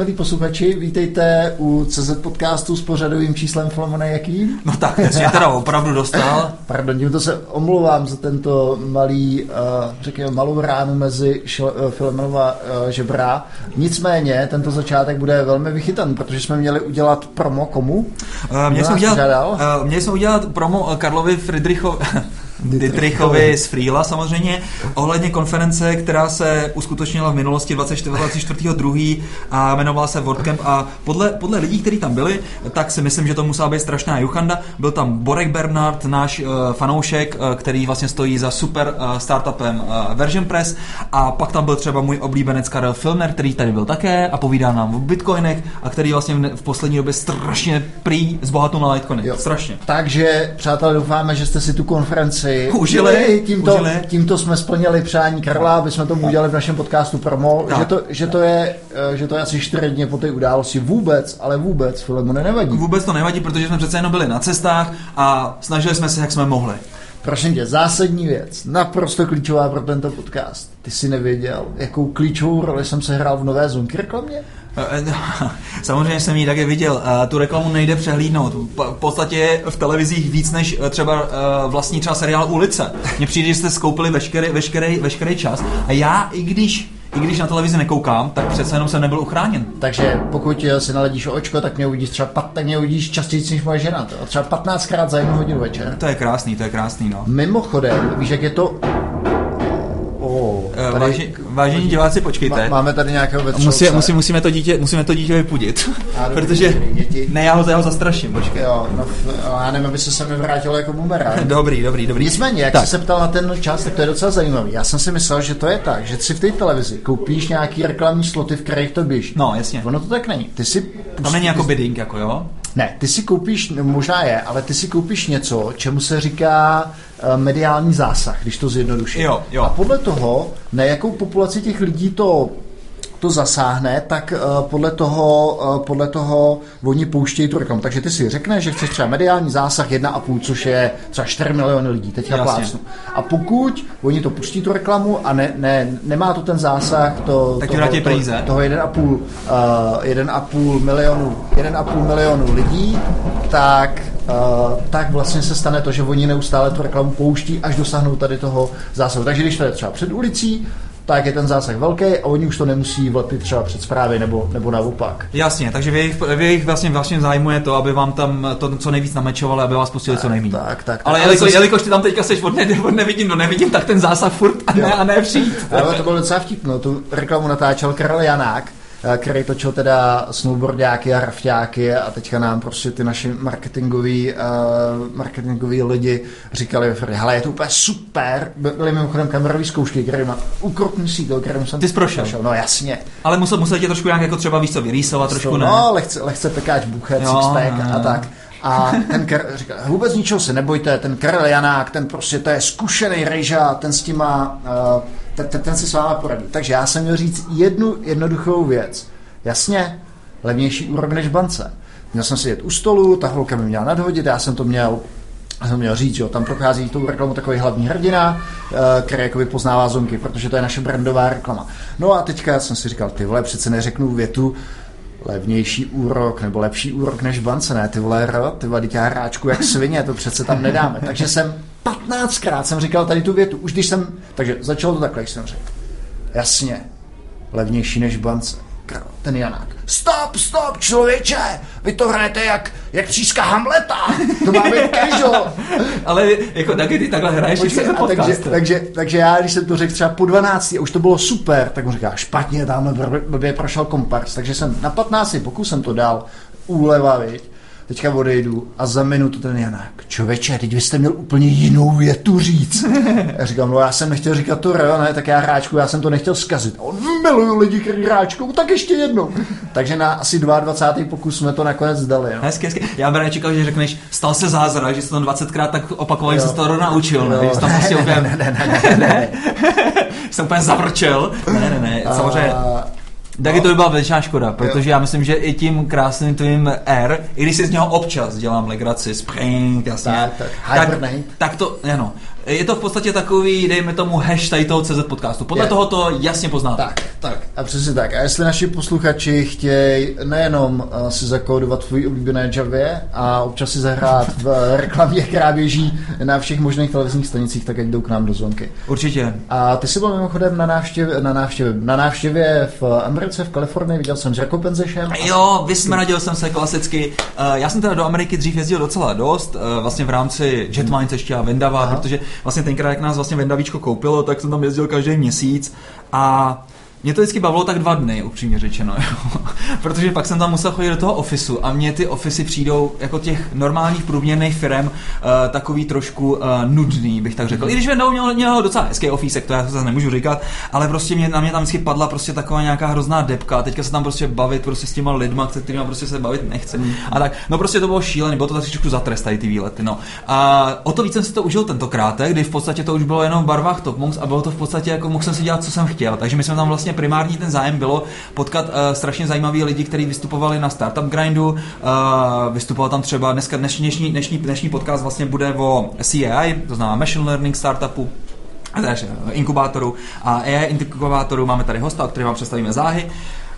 milí posluchači, vítejte u CZ podcastu s pořadovým číslem Filmona jaký? No tak, teď jsi teda opravdu dostal. Pardon, tímto se omlouvám za tento malý, uh, řekněme, malou ránu mezi šel, uh, Filmonova uh, žebra. Nicméně, tento začátek bude velmi vychytaný, protože jsme měli udělat promo komu? Uh, měli, jsme udělat, uh, měli jsme udělat promo Karlovi Friedrichovi, Dietrichovi z Freela samozřejmě, ohledně konference, která se uskutečnila v minulosti 24.2. a jmenovala se WordCamp a podle, podle lidí, kteří tam byli, tak si myslím, že to musela být strašná juchanda. Byl tam Borek Bernard, náš uh, fanoušek, uh, který vlastně stojí za super uh, startupem uh, Version Press a pak tam byl třeba můj oblíbenec Karel Filner, který tady byl také a povídá nám o bitcoinech a který vlastně v, v poslední době strašně prý zbohatnul na Litecoiny. Jo. Strašně. Takže, přátelé, doufáme, že jste si tu konferenci si užili. Tímto, užili. tímto jsme splnili přání Karla, aby jsme tomu udělali v našem podcastu promo, že to, že, to je, eh, že to je asi čtyři dny po té události. Vůbec, ale vůbec Filemone nevadí. Vůbec to nevadí, protože jsme přece jenom byli na cestách a snažili jsme se, jak jsme mohli. Prosím tě, zásadní věc, naprosto klíčová pro tento podcast. Ty jsi nevěděl, jakou klíčovou roli jsem se hrál v nové Zonky reklamě? Eh, eh, samozřejmě jsem ji také viděl. Tu reklamu nejde přehlídnout. V podstatě je v televizích víc než eh, třeba vlastní třeba seriál Ulice. Mně přijde, že jste skoupili veškerý, veškerý, veškerý čas. A já, i když i když na televizi nekoukám, tak přece jenom jsem nebyl uchráněn. Takže pokud si naledíš očko, tak mě uvidíš třeba pat, tak mě uvidíš častěji než moje žena. To. Třeba 15krát za jednu hodinu večer. To je krásný, to je krásný, no. Mimochodem, víš, jak je to Oh, tady, Váži, vážení diváci, počkejte. Máme tady nějakého vetřelce. Musí, musí, musíme, to dítě, musíme to dítě vypudit. protože děti. ne, já ho, já ho zastraším, počkej. Jo, no, já nevím, aby se se mi vrátilo jako bumerang. dobrý, dobrý, dobrý. Nicméně, jak tak. jsi se ptal na ten čas, tak to je docela zajímavý. Já jsem si myslel, že to je tak, že si v té televizi koupíš nějaký reklamní sloty, v kterých to běží. No, jasně. Ono to tak není. Ty si Tam není jako bidding, jako jo? Ne, ty si koupíš, no, možná je, ale ty si koupíš něco, čemu se říká uh, mediální zásah, když to zjednoduším. Jo, jo. A podle toho, na jakou populaci těch lidí to to zasáhne, tak uh, podle toho, uh, podle toho oni pouštějí tu reklamu. Takže ty si řekneš, že chceš třeba mediální zásah 1,5, což je třeba 4 miliony lidí, teď plácnu. A pokud oni to pustí tu reklamu a ne, ne, nemá to ten zásah to, tak toho, to, toho 1,5 uh, 1,5 milionu, 1,5 milionu lidí, tak Uh, tak vlastně se stane to, že oni neustále tu reklamu pouští, až dosáhnou tady toho zásahu. Takže když to je třeba před ulicí, tak je ten zásah velký a oni už to nemusí vlepit třeba před zprávy nebo, nebo naopak. Jasně, takže v jejich, v jejich vlastně, vlastně zájmu je to, aby vám tam to co nejvíc namečovali, aby vás pustili co nejméně. Tak, tak, tak. Ale jelikož, jelikož ty tam teďka seš od, ne, od nevidím, no nevidím, tak ten zásah furt a ne, a ne přijít. Ale to bylo docela vtipno, tu reklamu natáčel Karel Janák, který točil teda snowboardiáky a rafťáky a teďka nám prostě ty naši marketingoví, uh, marketingoví lidi říkali, hele, je to úplně super, byly mimochodem kamerový zkoušky, který má ukrutný sídlo, kterým jsem Ty jsi prošel. prošel. No jasně. Ale musel, musel tě trošku nějak jako třeba víc co vyrýsovat, trošku ne? No, lehce, lehce pekáč buchet, sixpack no, a no. tak. A ten Kar, říká, vůbec ničeho se nebojte, ten Karel Janák, ten prostě, to je zkušený rejža, ten s tím má, uh, ten, ten, ten si s váma poradí. Takže já jsem měl říct jednu jednoduchou věc. Jasně, levnější úrok než bance. Měl jsem sedět u stolu, ta holka mi měla nadhodit, já jsem to měl já jsem měl říct, jo, tam prochází tou reklamu takový hlavní hrdina, eh, který jako poznává zonky, protože to je naše brandová reklama. No a teďka jsem si říkal, ty vole, přece neřeknu větu, levnější úrok nebo lepší úrok než bance, ne, ty vole, ty vole, já hráčku jak svině, to přece tam nedáme. Takže jsem 15krát jsem říkal tady tu větu, už když jsem, takže začalo to takhle, když jsem řekl, jasně, levnější než bance ten Janák. Stop, stop, člověče, vy to hrajete jak, jak tříska Hamleta, to má být casual. Ale jako taky ty takhle hraješ, Počkej, se takže, takže, takže, já, když jsem to řekl třeba po 12 a už to bylo super, tak mu říká, špatně, tamhle blbě prošel kompars, takže jsem na 15 pokusem to dal, úleva, viď teďka odejdu a za minutu ten Janák, čověče, teď byste měl úplně jinou větu říct. Já říkám, no já jsem nechtěl říkat to ne, tak já hráčku, já jsem to nechtěl zkazit. On miluju lidi, kteří hráčkou, tak ještě jednou. Takže na asi 22. pokus jsme to nakonec dali. No. Hezky, hezky. Já bych čekal, že řekneš, stal se zázrak, že jsi to 20krát tak opakoval, že jsi to naučil, ne? Že tam prostě úplně... ne, ne, ne, ne, ne, ne. jsem úplně zavrčel. Ne, ne, ne, samozřejmě. Taky no. to by byla většiná škoda, protože jo. já myslím, že i tím krásným tvým R, i když si z něho občas dělám legraci, spring, jasně, tak, tak, tak, tak to, ano, je to v podstatě takový, dejme tomu, hash tady toho CZ podcastu. Podle je. toho to jasně poznáte. Tak, tak. A přesně tak. A jestli naši posluchači chtějí nejenom uh, si zakódovat tvůj oblíbené Javě a občas si zahrát v reklamě, která běží na všech možných televizních stanicích, tak ať jdou k nám do zvonky. Určitě. A ty jsi byl mimochodem na návštěvě, na návštěvě, na návštěvě v Americe, v Kalifornii, viděl jsem s Rekopenzešem. Jo, vysmradil jsem se klasicky. Uh, já jsem teda do Ameriky dřív jezdil docela dost, uh, vlastně v rámci Jetmines ještě a Vendava, protože vlastně tenkrát, jak nás vlastně Vendavíčko koupilo, tak jsem tam jezdil každý měsíc a mě to vždycky bavilo tak dva dny, upřímně řečeno, jo. protože pak jsem tam musel chodit do toho ofisu a mně ty ofisy přijdou jako těch normálních průměrných firm uh, takový trošku uh, nudný, bych tak řekl. I když Vendou měl, měl docela hezký ofísek, to já zase nemůžu říkat, ale prostě mě, na mě tam vždycky padla prostě taková nějaká hrozná depka teďka se tam prostě bavit prostě s těma lidma, se kterými prostě se bavit nechce. Mm. A tak, no prostě to bylo šílené, bylo to tak trošku zatrestají ty výlety, no. A o to víc jsem si to užil tentokrát, kdy v podstatě to už bylo jenom v barvách Top Monks a bylo to v podstatě jako mohl jsem si dělat, co jsem chtěl. Takže my jsme tam vlastně vlastně primární ten zájem bylo potkat uh, strašně zajímavý lidi, kteří vystupovali na Startup Grindu. Uh, vystupoval tam třeba dneska dnešní, dnešní, dnešní, podcast vlastně bude o CAI, to znamená Machine Learning Startupu, takže inkubátoru a AI inkubátoru máme tady hosta, který vám představíme záhy.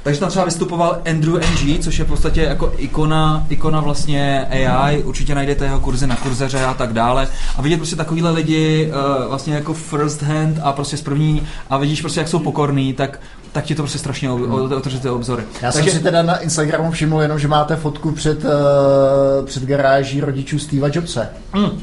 Takže tam třeba vystupoval Andrew NG, což je v podstatě jako ikona, ikona vlastně AI, určitě najdete jeho kurzy na kurzeře a tak dále. A vidět prostě takovýhle lidi uh, vlastně jako first hand a prostě z první a vidíš prostě, jak jsou pokorný, tak tak ti to prostě strašně hmm. otevře ty obzory. Já Takže... jsem si teda na Instagramu všiml jenom, že máte fotku před, uh, před garáží rodičů Steva Jobse. Hmm.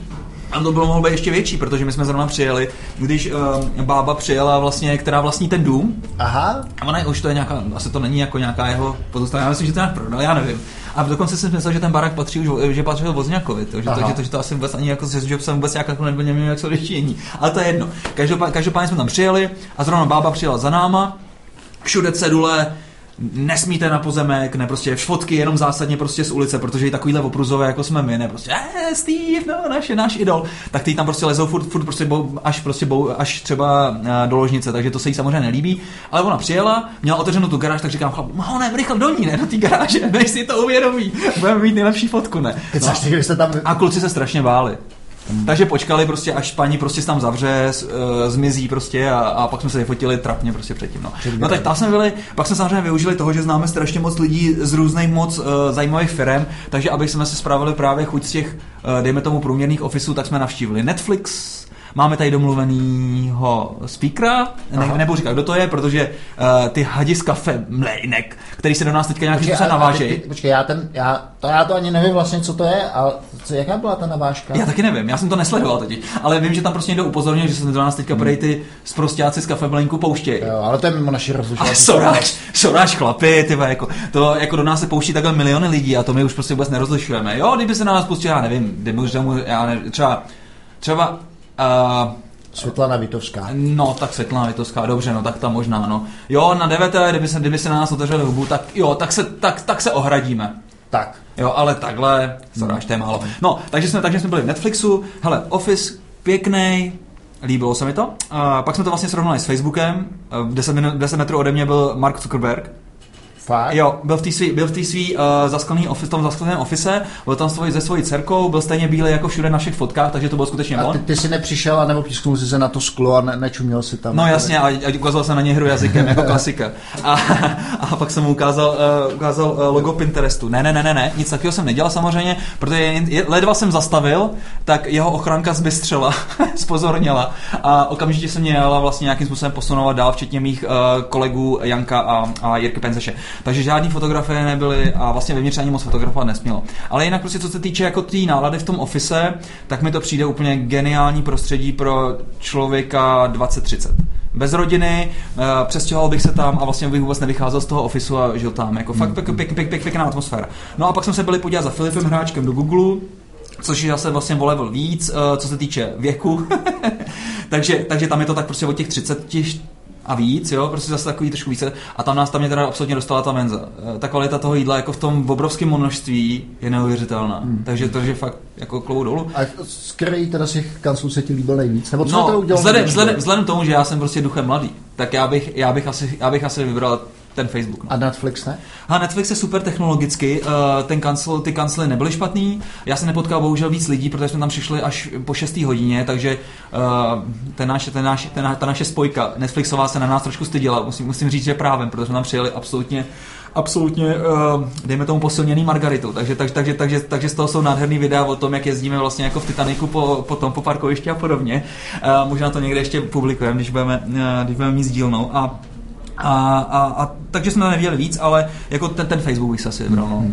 A to bylo mohlo být ještě větší, protože my jsme zrovna přijeli, když uh, bába přijela vlastně, která vlastní ten dům. Aha. A ona je, už to je nějaká, asi to není jako nějaká jeho pozůstalá, já myslím, že to nějak prodal, já nevím. A dokonce jsem myslel, že ten barák patří už, že patřil Vozňakovi, to, že, to, že, to, že to asi vůbec ani jako že jsem vůbec nějak jako nebyl, nevím, jak se odečtění. Ale to je jedno. Každopádně, každopádně jsme tam přijeli a zrovna bába přijela za náma, všude cedule, nesmíte na pozemek, ne prostě fotky jenom zásadně prostě z ulice, protože i takovýhle opruzové, jako jsme my, ne prostě, eh, Steve, no, naš, náš idol, tak ty tam prostě lezou furt, furt prostě bou, až, prostě bou, až třeba eh, do ložnice, takže to se jí samozřejmě nelíbí, ale ona přijela, měla otevřenou tu garáž, tak říkám, chlap, no ne, rychle do ní, ne, do té garáže, než si to uvědomí, budeme mít nejlepší fotku, ne. No. A kluci se strašně báli. Takže počkali prostě, až paní prostě tam zavře, uh, zmizí prostě a, a pak jsme se vyfotili trapně prostě předtím. No, no tak tam jsme byli, pak jsme samozřejmě využili toho, že známe strašně moc lidí z různých moc uh, zajímavých firm, takže aby jsme se spravili právě chuť z těch, uh, dejme tomu, průměrných ofisů, tak jsme navštívili Netflix, Máme tady domluvenýho speakera, ne, nebudu říkat, kdo to je, protože uh, ty hadi z kafe mlejnek, který se do nás teďka nějakým způsobem navážejí. Počkej, já, ten, já, to, já to ani nevím vlastně, co to je, ale co, jaká byla ta navážka? Já taky nevím, já jsem to nesledoval teď, ale vím, že tam prostě někdo upozornil, že se do nás teďka hmm. ty sprostáci z kafe mlejnku pouštějí. Jo, ale to je mimo naši rozlišovací. Soráč, soráč chlapy, ty jako, to jako do nás se pouští takhle miliony lidí a to my už prostě vůbec nerozlišujeme. Jo, kdyby se na nás pustil, já nevím, kdyby už já nevím, třeba, třeba Uh, Světlana Vitovská. No, tak Světlana Vitovská, dobře, no tak tam možná, no. Jo, na DVT, kdyby se, kdyby se na nás otevřeli hubu, tak jo, tak se, tak, tak se ohradíme. Tak. Jo, ale takhle, sorry, až to je málo. No, takže jsme, takže jsme byli v Netflixu, hele, Office, pěkný, líbilo se mi to. A pak jsme to vlastně srovnali s Facebookem, 10, 10 metrů ode mě byl Mark Zuckerberg, Fakt? Jo, byl v té svý, byl v té svý uh, zasklený office, tom zaskleném office, byl tam svoj, se svojí dcerkou, byl stejně bílý jako všude na našich fotkách, takže to bylo skutečně a ty, ty jsi nepřišel a nebo písknul jsi se na to sklo a ne, nečuměl si tam. No jasně, a, a ukázal jsem na ně hru jazykem jako klasika. A, a pak jsem mu ukázal, uh, ukázal uh, logo Pinterestu. Ne, ne, ne, ne, ne, nic takového jsem nedělal samozřejmě, protože je, ledva jsem zastavil, tak jeho ochranka zbystřela, spozorněla a okamžitě se mě jela vlastně nějakým způsobem posunovat dál, včetně mých uh, kolegů Janka a, a Jirky Penzeše. Takže žádný fotografie nebyly a vlastně vevnitř ani moc fotografovat nesmělo. Ale jinak prostě co se týče jako té nálady v tom office, tak mi to přijde úplně geniální prostředí pro člověka 2030 bez rodiny, uh, přestěhoval bych se tam a vlastně bych vůbec nevycházel z toho ofisu a žil tam. Jako fakt pěk, pěk, pěk, pěk, pěkná atmosféra. No a pak jsme se byli podívat za Filipem Hráčkem do Google, což je zase vlastně o level víc, uh, co se týče věku. takže, takže tam je to tak prostě od těch 30, a víc, jo, prostě zase takový trošku více. A tam nás tam mě teda absolutně dostala ta menza. Eh, ta kvalita toho jídla jako v tom obrovském množství je neuvěřitelná. Hmm. Takže to je fakt jako klobou dolů. A z který teda z těch kanclů se ti líbil nejvíc? Nebo co no, to udělal vzhledem, vzhledem, vzhledem, tomu, že já jsem prostě duchem mladý, tak já bych, já bych, asi, já bych asi vybral ten Facebook. No. A Netflix ne? A Netflix je super technologicky, uh, ten kancel, ty kancely nebyly špatný, já jsem nepotkal bohužel víc lidí, protože jsme tam přišli až po 6. hodině, takže uh, ten náš, ten náš, ten, ta naše spojka Netflixová se na nás trošku styděla, musím, musím říct, že právem, protože jsme tam přijeli absolutně absolutně, uh, dejme tomu, posilněný Margaritu. Takže, takže, takže, takže, takže z toho jsou nádherný videa o tom, jak jezdíme vlastně jako v Titaniku po, po tom, po parkovišti a podobně. Možná to někde ještě publikujeme, když budeme, když budeme mít sdílnou. A a, a, a takže jsme nevěděli víc, ale jako ten, ten Facebook bych se asi vybral. No. Uh,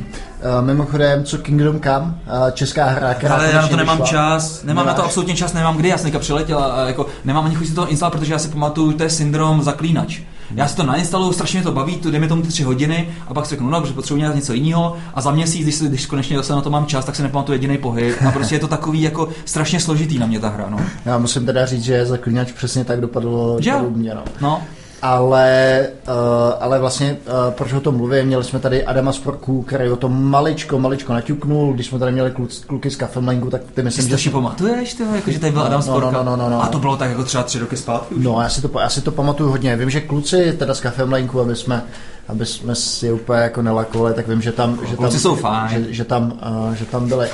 mimochodem, co Kingdom Come, uh, česká hra, která Ale já na to nemám vyšla. čas, nemám Nemáš. na to absolutně čas, nemám kdy, já jsem přiletěl a jako nemám ani chuť si to instalovat, protože já si pamatuju, to je syndrom zaklínač. Já si to nainstaluju, strašně mě to baví, tu dejme tomu ty tři hodiny a pak si řeknu, no, že potřebuji dělat něco jiného a za měsíc, když, když konečně zase na to mám čas, tak se nepamatuju jediný pohyb a prostě je to takový jako strašně složitý na mě ta hra. No. Já musím teda říct, že zaklínač přesně tak dopadlo, mě. No. no ale, uh, ale vlastně, uh, proč o tom mluvím, měli jsme tady Adama Sporku, který o tom maličko, maličko naťuknul, když jsme tady měli kluk, kluky z Kafemlingu, tak ty myslím, že... si pamatuješ, ty, jako, že tady byl no, Adam Sporka? No, no, no, no, no. A to bylo tak jako třeba tři roky zpátky? Už. No, já si, to, já si to pamatuju hodně. Vím, že kluci teda z Kafemlinku, aby jsme aby jsme si úplně jako nelakovali, tak vím, že tam, že tam, jsou fajn. Že, že, tam, uh, že tam byly.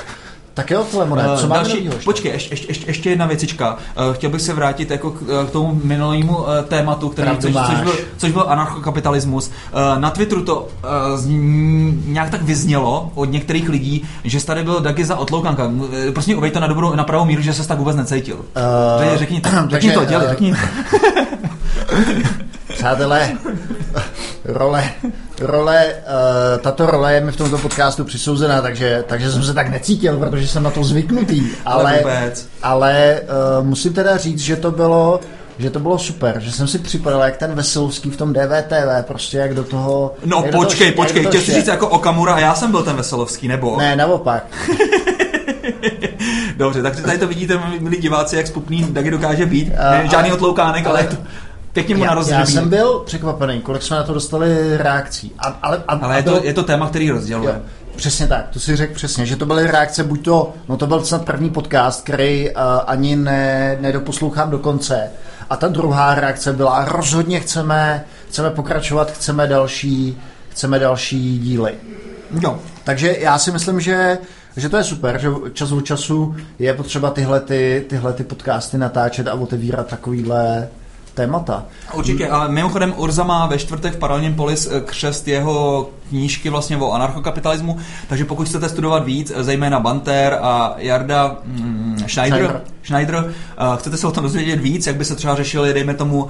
Tak jo, Filemone, co uh, máme další, Počkej, ještě, ještě, ještě jedna věcička. Uh, chtěl bych se vrátit jako k, k tomu minulému tématu, který, což, což, byl, což byl anarchokapitalismus. Na Twitteru to nějak tak vyznělo od některých lidí, že tady byl Dagi za otloukanka. Prostě uvej to na dobrou, na pravou míru, že se tak vůbec necítil. Uh, řekni, to, řekni takže, to, děli, uh, řekni Přátelé, role, role, uh, tato role je mi v tomto podcastu přisouzená, takže, takže jsem se tak necítil, protože jsem na to zvyknutý. Ale, ale uh, musím teda říct, že to bylo že to bylo super, že jsem si připadal jak ten Veselovský v tom DVTV, prostě jak do toho... No jak počkej, toho, počkej, chtěl jsi říct jako Okamura a já jsem byl ten Veselovský, nebo? Ne, naopak. Dobře, tak tady to vidíte, milí diváci, jak spupný Dagi dokáže být. Uh, Žádný ale, otloukánek, ale, ale Pěkně mu já, já jsem byl překvapený, kolik jsme na to dostali reakcí. A, ale a, ale je, to, je to téma, který rozděluje. Jo, přesně tak, to si řekl přesně, že to byly reakce, buď to, no to byl snad první podcast, který uh, ani ne, nedoposlouchám do konce. A ta druhá reakce byla, rozhodně chceme, chceme pokračovat, chceme další, chceme další díly. Jo. Takže já si myslím, že že to je super, že čas od času je potřeba tyhle, ty, tyhle ty podcasty natáčet a otevírat takovýhle, témata. Určitě, a mimochodem Urza má ve čtvrtek v Paralelním polis křest jeho knížky vlastně o anarchokapitalismu, takže pokud chcete studovat víc, zejména Banter a Jarda mm, Schneider, Schneider, Schneider uh, chcete se o tom dozvědět víc, jak by se třeba řešili, dejme tomu,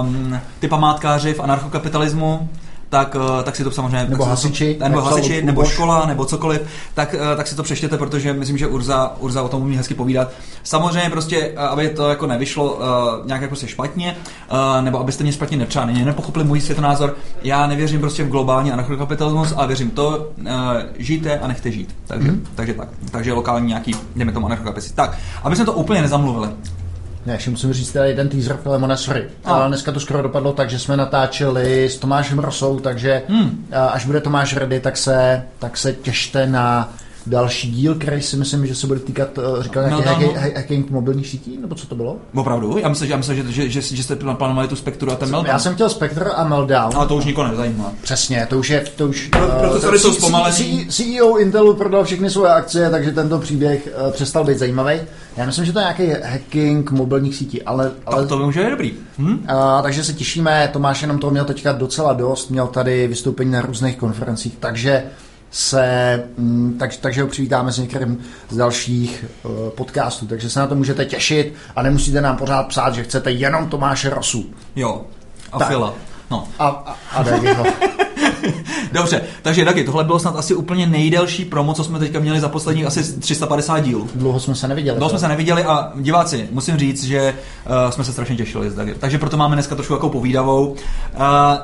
um, ty památkáři v anarchokapitalismu, tak, eh, tak si to samozřejmě... Nebo hasiči. Nebo hasiči, nebo škola, nebo cokoliv, tak, eh, tak si to přečtěte, protože myslím, že Urza, Urza o tom umí hezky povídat. Samozřejmě prostě, eh, aby to jako nevyšlo uh, nějak jako se špatně, uh, nebo abyste mě špatně nepřáli, nepochopili můj světonázor, já nevěřím prostě v globální anarchokapitalismus, ale věřím to, uh, žijte a nechte žít. Takže, mm-hmm. takže tak. Takže lokální nějaký, jdeme tomu anarchokapitalismus. Tak, aby jsme to úplně nezamluvili. Ne, ještě musím říct tady ten teaser Filemona, sorry. Ale dneska to skoro dopadlo tak, že jsme natáčeli s Tomášem Rosou, takže hmm. až bude Tomáš ready, tak se, tak se těšte na další díl, který si myslím, že se bude týkat, eh, říkal nějaký no, no, no. hacking mobilních sítí, nebo co to bylo? Opravdu? Já myslím, že, já myslím, že, že, že, že jste naplánovali tu Spektru a ten Meltdown. Já jsem chtěl Spektr a Meltdown. Ale to už nikoho nezajímá. Přesně, to už je, to už... Pro, uh, procesory jsou zpomalení. CEO Intelu prodal všechny svoje akcie, takže tento příběh uh, přestal být zajímavý. Já myslím, že to je nějaký hacking mobilních sítí, ale... ale to může být dobrý. Hm? Uh, takže se těšíme, Tomáš jenom toho měl teďka docela dost, měl tady vystoupení na různých konferencích, takže se, mm, tak, takže ho přivítáme s některým z dalších uh, podcastů, takže se na to můžete těšit a nemusíte nám pořád psát, že chcete jenom Tomáše Rosu. Jo, a tak. Fila. No. A, a, a. Dobře, takže taky, tohle bylo snad asi úplně nejdelší promo, co jsme teďka měli za posledních asi 350 dílů. Dlouho jsme se neviděli. Dlouho jsme se neviděli a diváci, musím říct, že uh, jsme se strašně těšili. Takže proto máme dneska trošku jako povídavou. Uh,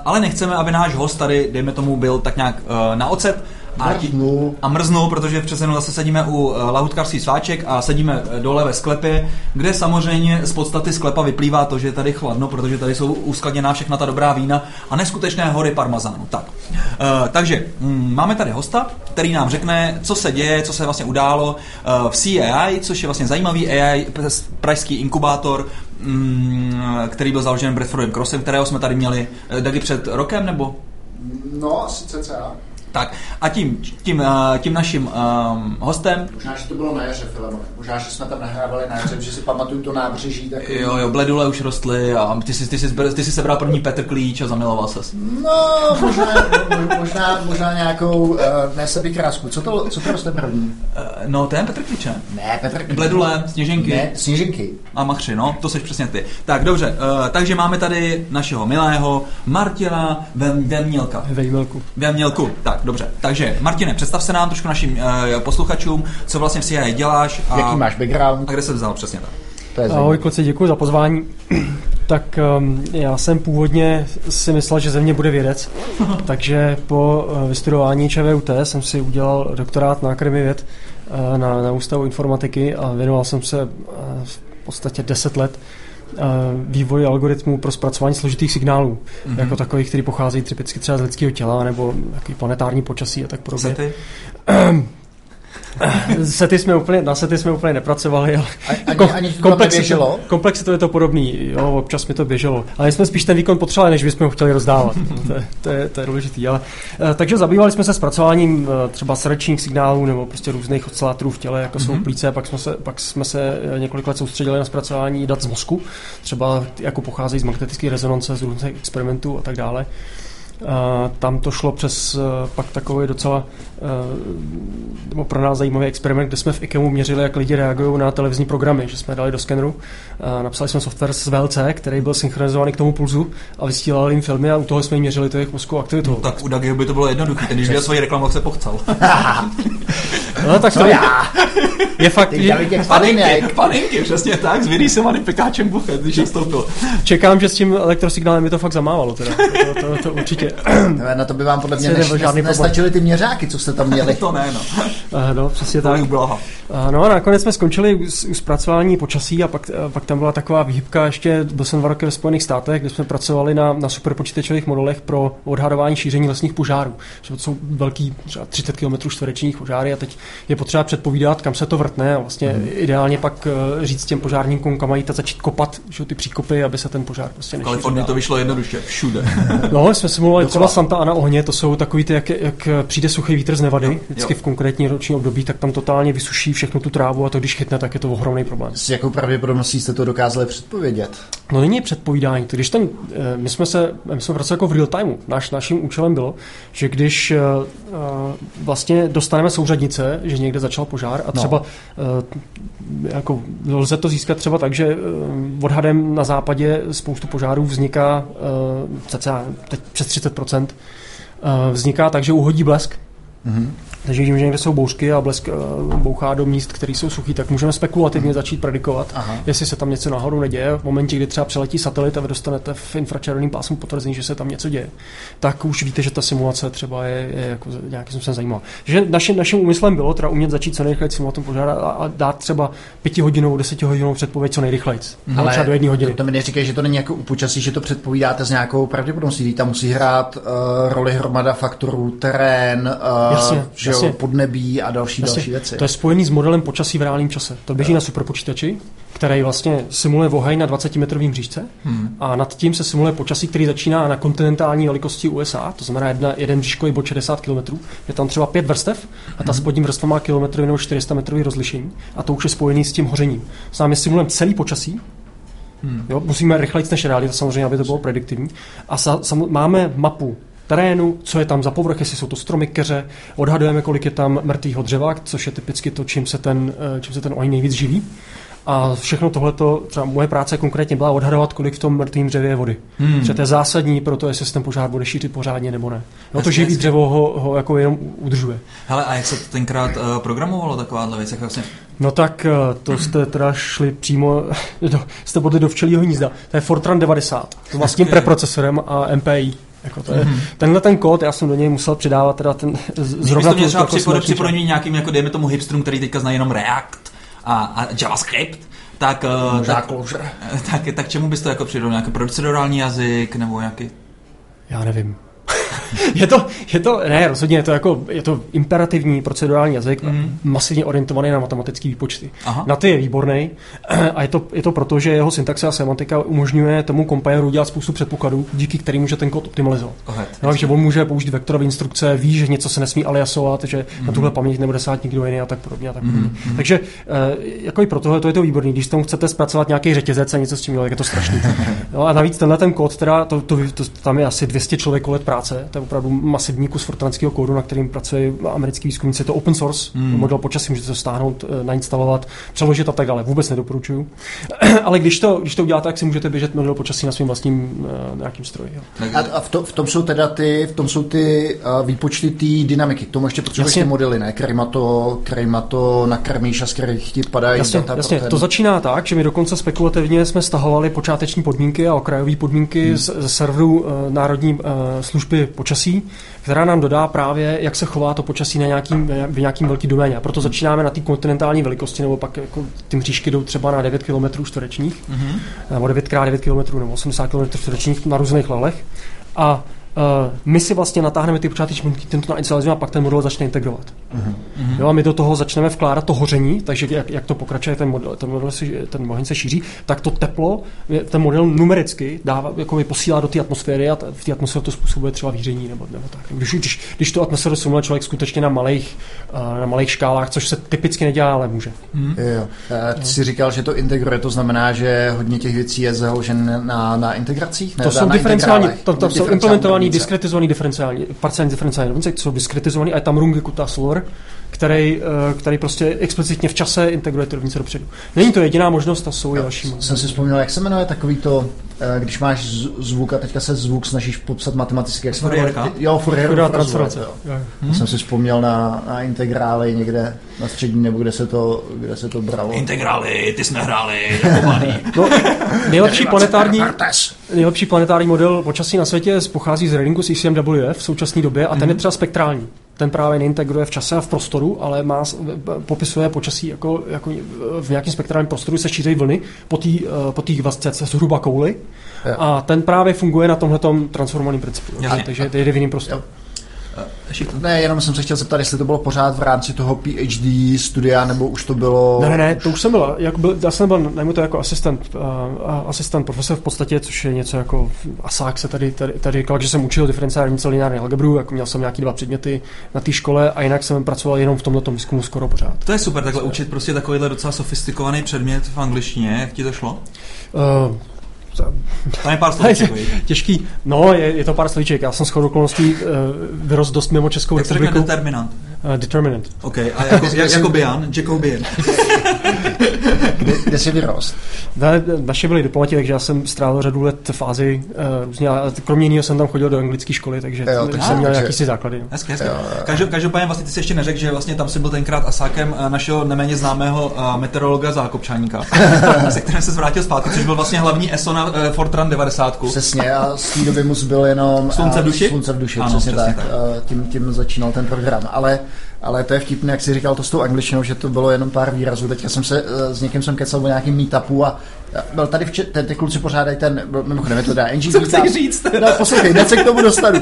ale nechceme, aby náš host tady, dejme tomu, byl tak nějak uh, na ocet, a, mrznu. a mrznu, protože jenom zase sedíme u eh, lahutkarských sváček a sedíme eh, dole ve sklepě, kde samozřejmě z podstaty sklepa vyplývá to, že je tady chladno, protože tady jsou uskladněná všechna ta dobrá vína a neskutečné hory parmazánu. Tak. Uh, takže mm, máme tady hosta, který nám řekne, co se děje, co se vlastně událo v CAI, což je vlastně zajímavý AI, pražský inkubátor, mm, který byl založen Bradfordem Crossem, kterého jsme tady měli taky před rokem, nebo No, asi cca. Tak a tím, tím, uh, tím naším um, hostem... Možná, že to bylo na jaře, Filemone. Možná, že jsme tam nahrávali na jaře, že si pamatuju to nábřeží. Takový... Jo, jo, bledule už rostly a ty jsi, ty jsi, ty jsi sebral první Petr Klíč a zamiloval ses. No, možná, možná, možná nějakou, uh, ne sebikrásku. Co to, co to roste první? Uh, no, ten Petr Klíč, ne? Ne, Petr Klíč. Bledule, sněženky. Ne, sněženky. A machři, no, to jsi přesně ty. Tak, dobře, uh, takže máme tady našeho milého Martina Vemnělka. Vejmelku. Vemnělku, tak, dobře. Takže, Martine, představ se nám trošku našim uh, posluchačům, co vlastně v CIA děláš. A, Jaký máš background? A kde se vzal, přesně tak. Ahoj kluci, děkuji za pozvání. tak um, já jsem původně si myslel, že ze mě bude vědec, takže po uh, vystudování ČVUT jsem si udělal doktorát na Akademii věd uh, na, na Ústavu informatiky a věnoval jsem se uh, v podstatě 10 let vývoji algoritmů pro zpracování složitých signálů, mm-hmm. jako takových, které pocházejí typicky třeba z lidského těla nebo jaký planetární počasí a tak podobně. Sety? jsme úplně, na sety jsme úplně nepracovali, ale ani, ani komplexito je to podobný, jo, občas mi to běželo, ale jsme spíš ten výkon potřebovali, než bychom ho chtěli rozdávat, to, je, to, je, to je důležitý, ale eh, takže zabývali jsme se zpracováním eh, třeba srdečních signálů nebo prostě různých oscilátorů v těle, jako mm-hmm. jsou mhm. plíce, pak jsme, se, pak jsme se eh, několik let soustředili na zpracování dat z mozku, třeba jako pocházejí z magnetické rezonance, z různých experimentů a tak dále. Tam to šlo přes eh, pak takový docela nebo pro nás zajímavý experiment, kde jsme v IKEMu měřili, jak lidi reagují na televizní programy, že jsme dali do skeneru. Napsali jsme software z VLC, který byl synchronizovaný k tomu pulzu a vysílal jim filmy a u toho jsme měřili to jejich mozkovou aktivitu. No, tak u Dagiho by to bylo jednoduché, ten když viděl svoji reklamu, se pochcal. no tak to je, je fakt, že... Paninky, paninky, přesně tak, s vyrýsovaným pekáčem buchet, když vstoupil. Čekám, že s tím elektrosignálem mi to fakt zamávalo. Teda. To, to, to, to určitě na to by vám podle mě než, žádný nestačily ty měřáky, co jste tam měli. to ne, no. Uh, no, přesně tak. Uh, no a nakonec jsme skončili u zpracování počasí a pak, uh, pak tam byla taková výhybka, ještě byl jsem dva roky ve Spojených státech, kde jsme pracovali na, na superpočítačových modelech pro odhadování šíření lesních požárů. Že to jsou velký třeba 30 km čtverečních požáry a teď je potřeba předpovídat, kam se to vrtne a vlastně hmm. ideálně pak uh, říct těm požárníkům, kam mají začít kopat že, ty příkopy, aby se ten požár prostě. V Kalifornii to vyšlo jednoduše, všude. no, jsme simulovali třeba Santa Ana ohně, to jsou takový ty, jak, jak přijde suchý vítr z Nevady, vždycky jo. v konkrétní roční období, tak tam totálně vysuší všechnu tu trávu a to, když chytne, tak je to ohromný problém. S jakou pravděpodobností jste to dokázali předpovědět? No není předpovídání. To, když ten, eh, my jsme se, my jsme pracovali jako v real timeu. Naš, naším účelem bylo, že když uh, vlastně dostaneme souřadnice, že někde začal požár a no. třeba no. jako lze to získat třeba tak, že uh, odhadem na západě spoustu požárů vzniká uh, cca teď přes 30%, uh, vzniká tak, že uhodí blesk. Mm-hmm. Takže tím, že někde jsou bouřky a blesk uh, bouchá do míst, které jsou suchý, tak můžeme spekulativně začít predikovat, Aha. jestli se tam něco nahoru neděje. V momentě, kdy třeba přeletí satelit a vy dostanete v infračerveném pásmu potvrzení, že se tam něco děje, tak už víte, že ta simulace třeba je, je jako nějakým způsobem zajímavá. Že naším, naším úmyslem bylo teda umět začít co nejrychleji simulovat požár a, a dát třeba pětihodinovou, desetihodinovou předpověď co nejrychleji. Ale třeba do jedné hodiny. To, to mi neříkají, že to není jako u počasí, že to předpovídáte s nějakou pravděpodobností. Tam musí hrát uh, roli hromada faktorů, terén, uh, jasně, že jasně. podnebí a další, jasně. další věci. To je spojený s modelem počasí v reálném čase. To běží na superpočítači, který vlastně simuluje vohaj na 20-metrovém říčce hmm. a nad tím se simuluje počasí, který začíná na kontinentální velikosti USA, to znamená jedna, jeden bříškový bod 60 km. Je tam třeba pět vrstev a ta hmm. spodní vrstva má kilometrový nebo 400 metrový rozlišení a to už je spojený s tím hořením. Sám simulujeme celý počasí, Hmm. Jo, musíme rychleji než realita samozřejmě, aby to bylo prediktivní. A sa, sam, máme mapu terénu, co je tam za povrch, jestli jsou to stromy, keře, odhadujeme, kolik je tam mrtvého dřeva, což je typicky to, čím se ten, eh, čím se ten oheň nejvíc živí. A všechno tohleto, třeba moje práce konkrétně byla odhadovat, kolik v tom mrtvém dřevě je vody. Hmm. Protože to je zásadní pro to, jestli se ten požár bude šířit pořádně nebo ne. No to živý dřevo ho, ho jako jenom udržuje. Hele, a jak se to tenkrát uh, programovalo takováhle věc? Jak vlastně? No tak uh, to jste teda šli přímo, do, jste podli do včelího hnízda. To je Fortran 90. To vlastně okay. preprocesorem a MPI. Jako to je, mm-hmm. Tenhle ten kód, já jsem do něj musel přidávat teda ten zrovna to třeba jako připodobnit nějakým, jako dejme tomu hipsterům, který teďka znají jenom React a, a JavaScript, tak, uh, tak, tak, tak, čemu bys to jako přidal? Nějaký procedurální jazyk nebo nějaký? Já nevím. Je, to, je to, ne, rozhodně je to jako, je to imperativní procedurální jazyk, mm. masivně orientovaný na matematické výpočty. Aha. Na ty je výborný a je to, je to proto, že jeho syntaxe a semantika umožňuje tomu kompileru dělat spoustu předpokladů, díky kterým může ten kód optimalizovat. no, takže on může použít vektorové instrukce, ví, že něco se nesmí aliasovat, že mm. na tuhle paměť nebude sát nikdo jiný a tak podobně. A tak podobně. Mm. Takže eh, jako i pro tohle to je to výborný. Když tomu chcete zpracovat nějaký řetězec a něco s tím dělat, je to strašný. no, a navíc tenhle ten kód, teda, to, to, to, tam je asi 200 člověk let práce, to je opravdu masivní kus fortranského kódu, na kterým pracuje americký výzkumníci. Je to open source, mm. model počasí můžete to stáhnout, eh, nainstalovat, přeložit a tak dále. Vůbec nedoporučuju. Ale když to, když to uděláte, tak si můžete běžet model počasí na svým vlastním uh, nějakým stroji. Jo. A, a v, to, v, tom jsou teda ty, v tom jsou ty uh, výpočty té dynamiky. K tomu ještě potřebuješ ty modely, ne? Kterýma to, kterýma to nakrmíš a z kterých ti padají jasně, data. Jasně. Ten... To začíná tak, že my dokonce spekulativně jsme stahovali počáteční podmínky a okrajové podmínky hmm. ze serveru uh, Národní uh, služby počasí, která nám dodá právě, jak se chová to počasí na nějakým, v nějakým velký doméně. A proto začínáme na té kontinentální velikosti, nebo pak jako ty mřížky jdou třeba na 9 km čtverečních, mm-hmm. nebo 9 x 9 km nebo 80 km čtverečních na různých lelech. A Uh, my si vlastně natáhneme ty počáteční podmínky, tento nainstalujeme a pak ten model začne integrovat. Uh-huh. Jo, a my do toho začneme vkládat to hoření, takže jak, jak to pokračuje, ten model, ten model si, ten oheň se šíří, tak to teplo, ten model numericky dává, jako posílá do té atmosféry a v té atmosféře to způsobuje třeba víření nebo, nebo tak. Když, když, když to atmosféru simuluje člověk skutečně na malých, uh, na malých škálách, což se typicky nedělá, ale může. Uh-huh. Jo. Uh, ty jsi říkal, že to integruje, to znamená, že hodně těch věcí je založen na, na integracích? Ne, to jsou diferenciální, to, to jsou implementované diskretizovaný diferenciální, parciální diferenciální rovnice, jsou diskretizovaný a je tam Runge Solver, který, eh, který prostě explicitně v čase integruje ty rovnice dopředu. Není to jediná možnost, a jsou i další. Jsem si vzpomněl, jak se jmenuje takový to, když máš zvuk a teďka se zvuk snažíš popsat matematicky, jak jmenuje? Jo, Fourierova transformace. Hmm. Jsem si vzpomněl na, na integrály někde na střední, nebo kde se to, kde se to bralo. Integrály, ty jsme hráli, no, nejlepší planetární, nejlepší planetární model počasí na světě pochází z readingu z ECMWF v současné době a ten mm-hmm. je třeba spektrální ten právě neintegruje v čase a v prostoru, ale má, popisuje počasí jako, jako v nějakém spektrálním prostoru se šíří vlny po té po vlastně zhruba kouli a ten právě funguje na tomhle transformovaném principu. Takže je v jiném prostoru. Ne, jenom jsem se chtěl zeptat, jestli to bylo pořád v rámci toho PhD studia, nebo už to bylo... Ne, ne, ne, to už jsem byl, jak byl já jsem byl, nejmu to jako asistent, uh, asistent profesor v podstatě, což je něco jako, asák se tady, tady, tady říkal, že jsem učil diferenciální lineární algebru, jako měl jsem nějaký dva předměty na té škole a jinak jsem pracoval jenom v tomto výzkumu skoro pořád. To je super, takhle učit prostě takovýhle docela sofistikovaný předmět v angličtině, jak ti to šlo? Uh, tam je pár slovíček. Těžký. No, je, je to pár slovíček. Já jsem s okolností uh, vyrost dost mimo Českou Jak republiku. Jak determinant? Uh, determinant. OK, a jako, jak, Jakobian? Jacobian. kde, kde jsi vyrost? Ne, naše byli diplomati, takže já jsem strávil řadu let v fázi uh, různě, a kromě jiného jsem tam chodil do anglické školy, takže jo, tak jsem měl jakýsi základy. Hezky, hezky. každopádně vlastně ty jsi ještě neřekl, že vlastně tam jsi byl tenkrát asákem našeho neméně známého uh, meteorologa Zákopčáníka, se kterým se zvrátil zpátky, což byl vlastně hlavní ESO na uh, Fortran 90. Přesně, a z té doby mu zbyl jenom Slunce v duši? Slunce v duši, ano, přesně, přesně tak. tak. Tím, tím začínal ten program. Ale ale to je vtipné, jak jsi říkal to s tou angličtinou, že to bylo jenom pár výrazů. Teďka jsem se eh, s někým jsem kecal o nějakým meetupu a byl tady v ten, ty kluci pořádají ten, mimochodem je to dá NG Co chceš říct? No poslouchej, hned se k tomu dostanu.